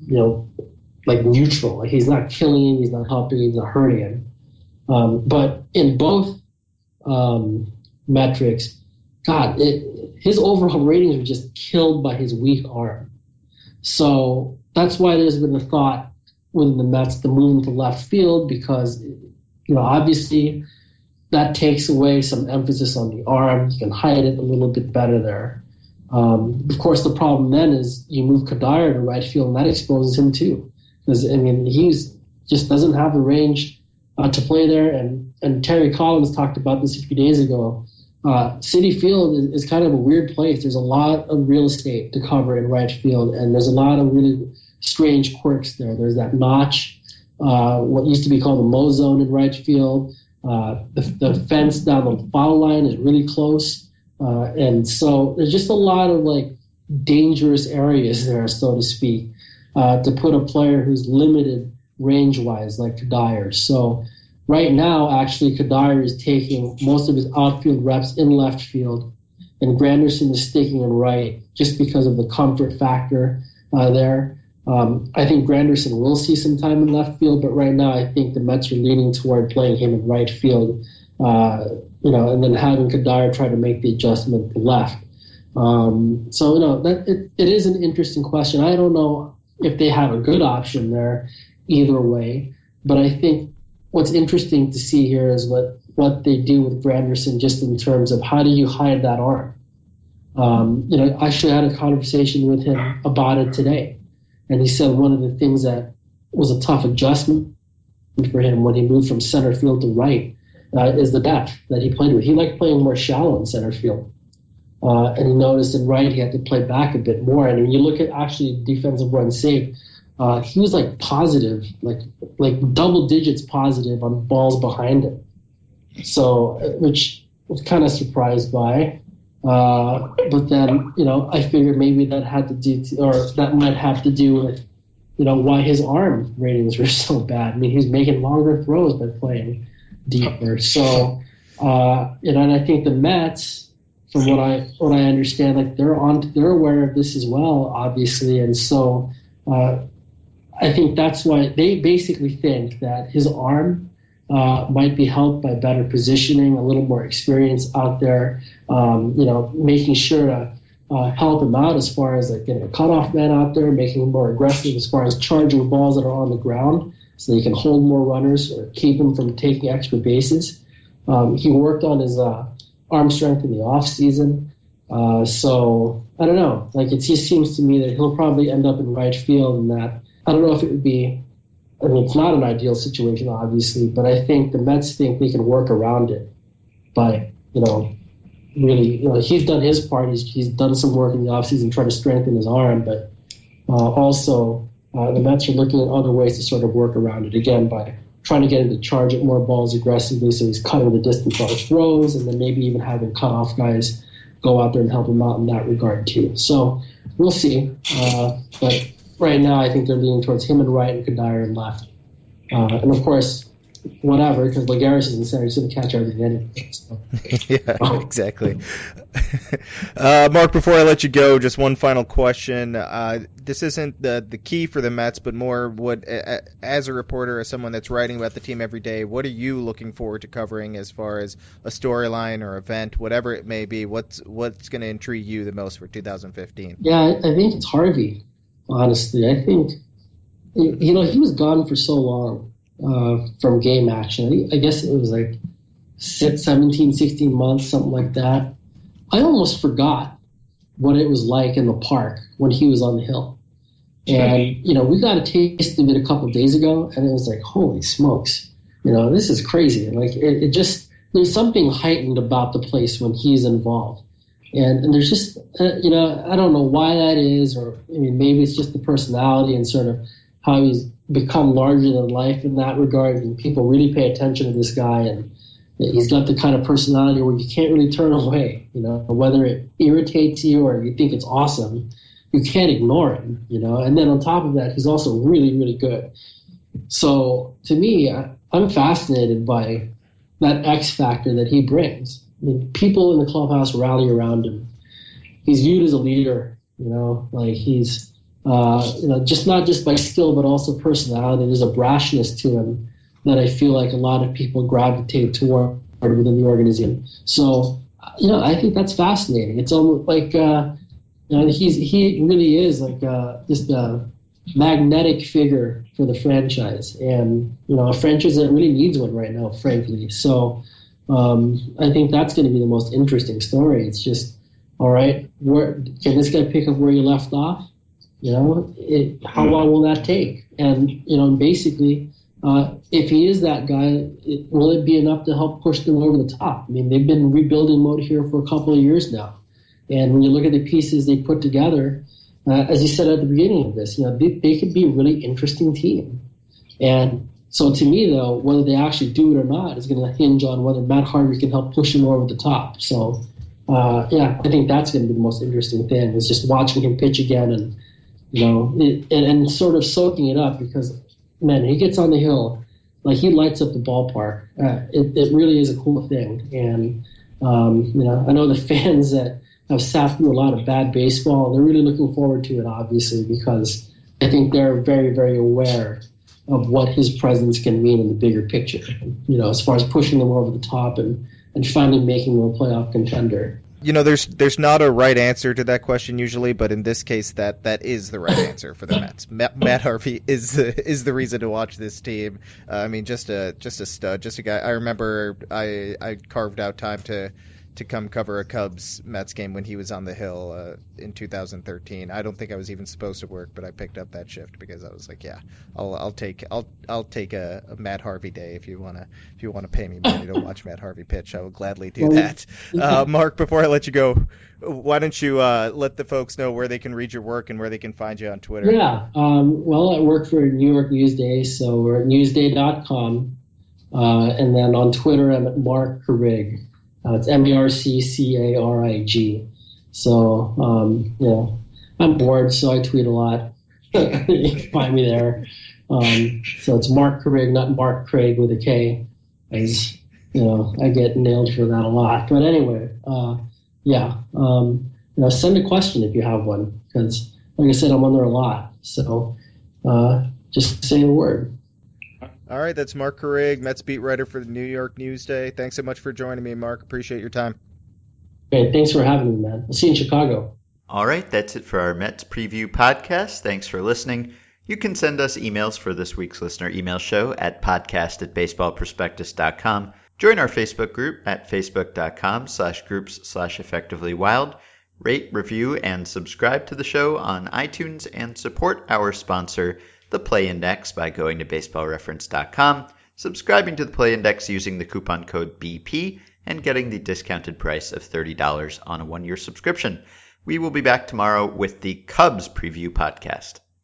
E: you know, like neutral. Like he's not killing him, he's not helping, he's not hurting him. Um, but in both um, metrics, God, it, his overall ratings were just killed by his weak arm. So that's why there's been a thought within the Mets to move him to left field because, you know, obviously that takes away some emphasis on the arm. You can hide it a little bit better there. Um, of course, the problem then is you move Cuddyer to right field, and that exposes him too, because I mean he's just doesn't have the range uh, to play there. And and Terry Collins talked about this a few days ago. Uh, Citi Field is, is, kind of a weird place. There's a lot of real estate to cover in right field, and there's a lot of really strange quirks there. There's that notch, uh, what used to be called the Mo zone in right field. Uh, the, the, fence down the foul line is really close, uh, and so there's just a lot of like dangerous areas there, so to speak, uh, to put a player who's limited range wise, like Cuddyer. So right now, actually, Cuddyer is taking most of his outfield reps in left field, and Granderson is sticking in right just because of the comfort factor uh, there. Um, I think Granderson will see some time in left field, but right now I think the Mets are leaning toward playing him in right field, uh, you know, and then having Cuddyer try to make the adjustment left. Um, so you know that it, it is an interesting question. I don't know if they have a good option there either way, but I think what's interesting to see here is what what they do with Granderson just in terms of how do you hide that arm. Um, you know, I actually had a conversation with him about it today and he said one of the things that was a tough adjustment for him when he moved from center field to right uh, is the depth that he played with. He liked playing more shallow in center field. Uh, and he noticed in right he had to play back a bit more. And when you look at actually defensive run saved, uh, he was like positive, like like double digits positive on balls behind him. So, uh, which was kind of surprised by. Uh, but then, you know, I figured maybe that had to do, to, or that might have to do with, you know, why his arm ratings were (laughs) so bad. I mean, he's making longer throws by playing deeper. So, uh, you know, and I think the Mets, from what I what I understand, like they're on, they're aware of this as well, obviously, and so uh, I think that's why they basically think that his arm uh, might be helped by better positioning, a little more experience out there. Um, you know, making sure to uh, help him out as far as like getting a cutoff man out there, making him more aggressive as far as charging balls that are on the ground, so he can hold more runners or keep him from taking extra bases. Um, he worked on his uh, arm strength in the off season. Uh, so I don't know. Like it just seems to me that he'll probably end up in right field, and that I don't know if it would be I mean, it's not an ideal situation, obviously, but I think the Mets think they can work around it by, you know, really, you know, he's done his part. He's, he's done some work in the offseason trying to strengthen his arm, but uh, also uh, the Mets are looking at other ways to sort of work around it again by trying to get him to charge at more balls aggressively so he's cutting the distance on his throws and then maybe even having cut off guys go out there and help him out in that regard too. So we'll see. Uh, but right now, I think they're leaning towards him and right and Cuddyer and left. Uh, and of course, whatever because Lagares is in center. He's going to catch everything anyway. So.
D: yeah, exactly. (laughs) uh, Mark, before I let you go, just one final question. Uh, this isn't the the key for the Mets, but more what, as a reporter, as someone that's writing about the team every day, what are you looking forward to covering as far as a storyline or event, whatever it may be? What's what's going to intrigue you the most for 2015?
E: Yeah, I think it's Harvey. Honestly, I think you know he was gone for so long uh, from game action. I guess it was like 17, 16 months, something like that. I almost forgot what it was like in the park when he was on the hill. And, you know, we got a taste of it a couple days ago, and it was like, holy smokes, you know, this is crazy. Like, it, it just, there's something heightened about the place when he's involved. And, and there's just, uh, you know, I don't know why that is, or I mean, maybe it's just the personality and sort of how he's become larger than life in that regard. And people really pay attention to this guy. And, he's got the kind of personality where you can't really turn (laughs) away. You know, whether it irritates you or you think it's awesome, you can't ignore him. You know, and then on top of that, he's also really, really good. So to me, I, I'm fascinated by that X factor that he brings. I mean, people in the clubhouse rally around him. He's viewed as a leader. You know, like he's. Uh, you know, just not just by skill, but also personality. There's a brashness to him that I feel like a lot of people gravitate toward within the organization. So, you know, I think that's fascinating. It's almost like, uh, you know, he's he really is like uh, just a magnetic figure for the franchise, and you know, a franchise that really needs one right now, frankly. So, um, I think that's going to be the most interesting story. It's just, all right, where can this guy pick up where you left off? You know, it, how long will that take? And you know, basically uh, if he is that guy, it, will it be enough to help push them over the top? I mean, they've been rebuilding mode here for a couple of years now, and when you look at the pieces they put together, uh, as you said at the beginning of this, you know, they, they could be a really interesting team. And so to me, though, whether they actually do it or not is going to hinge on whether Matt Harvey can help push them over the top. So, uh, yeah, I think that's going to be the most interesting thing is just watching him pitch again and, you know, and, and sort of soaking it up because man, he gets on the hill, like he lights up the ballpark. Uh, it, it really is a cool thing, and um, you know, I know the (laughs) fans that have sat through a lot of bad baseball. They're really looking forward to it, obviously, because I think they're very, very aware of what his presence can mean in the bigger picture. You know, as far as pushing them over the top and and finally making them a playoff contender
D: you know, there's there's not a right answer to that question usually, but in this case, that that is the right answer for the Mets. (coughs) Matt, Matt Harvey is the, is the reason to watch this team. Uh, I mean, just a just a stud, just a guy. I remember I I carved out time to to come cover a Cubs Mets game when he was on the hill uh, in 2013. I don't think I was even supposed to work, but I picked up that shift because I was like, yeah, I'll I'll take I'll I'll take a, a Matt Harvey day if you wanna if you wanna pay me money to watch Matt Harvey pitch. I will gladly do that. Uh, Mark, before I let you go, why don't you uh, let the folks know where they can read your work and where they can find you on Twitter?
E: Yeah, um, well, I work for New York Newsday, so we're at newsday.com. Uh, and then on Twitter, I'm at Marc Carig. Uh, it's M A R C C A R I G. So, um, know, I'm bored, so I tweet a lot. (laughs) you can find me there. Um, so it's Marc Carig, not Mark Craig with a K, as you know, I get nailed for that a lot. But anyway, uh, yeah, um, you know, send a question if you have one, because like I said, I'm on there a lot. So uh, just say a word.
D: All right, that's Marc Carig, Mets beat writer for the New York Newsday. Thanks so much for joining me, Mark. Appreciate your time.
E: Okay, thanks for having me, man. I'll see you in Chicago.
A: All right, that's it for our Mets preview podcast. Thanks for listening. You can send us emails for this week's listener email show at podcast at baseballprospectus.com. Join our Facebook group at facebook.com slash groups slash effectively wild. Rate, review, and subscribe to the show on iTunes and support our sponsor, the Play Index by going to baseballreference.com, subscribing to the Play Index using the coupon code BP, and getting the discounted price of $30 on a one year subscription. We will be back tomorrow with the Cubs preview podcast.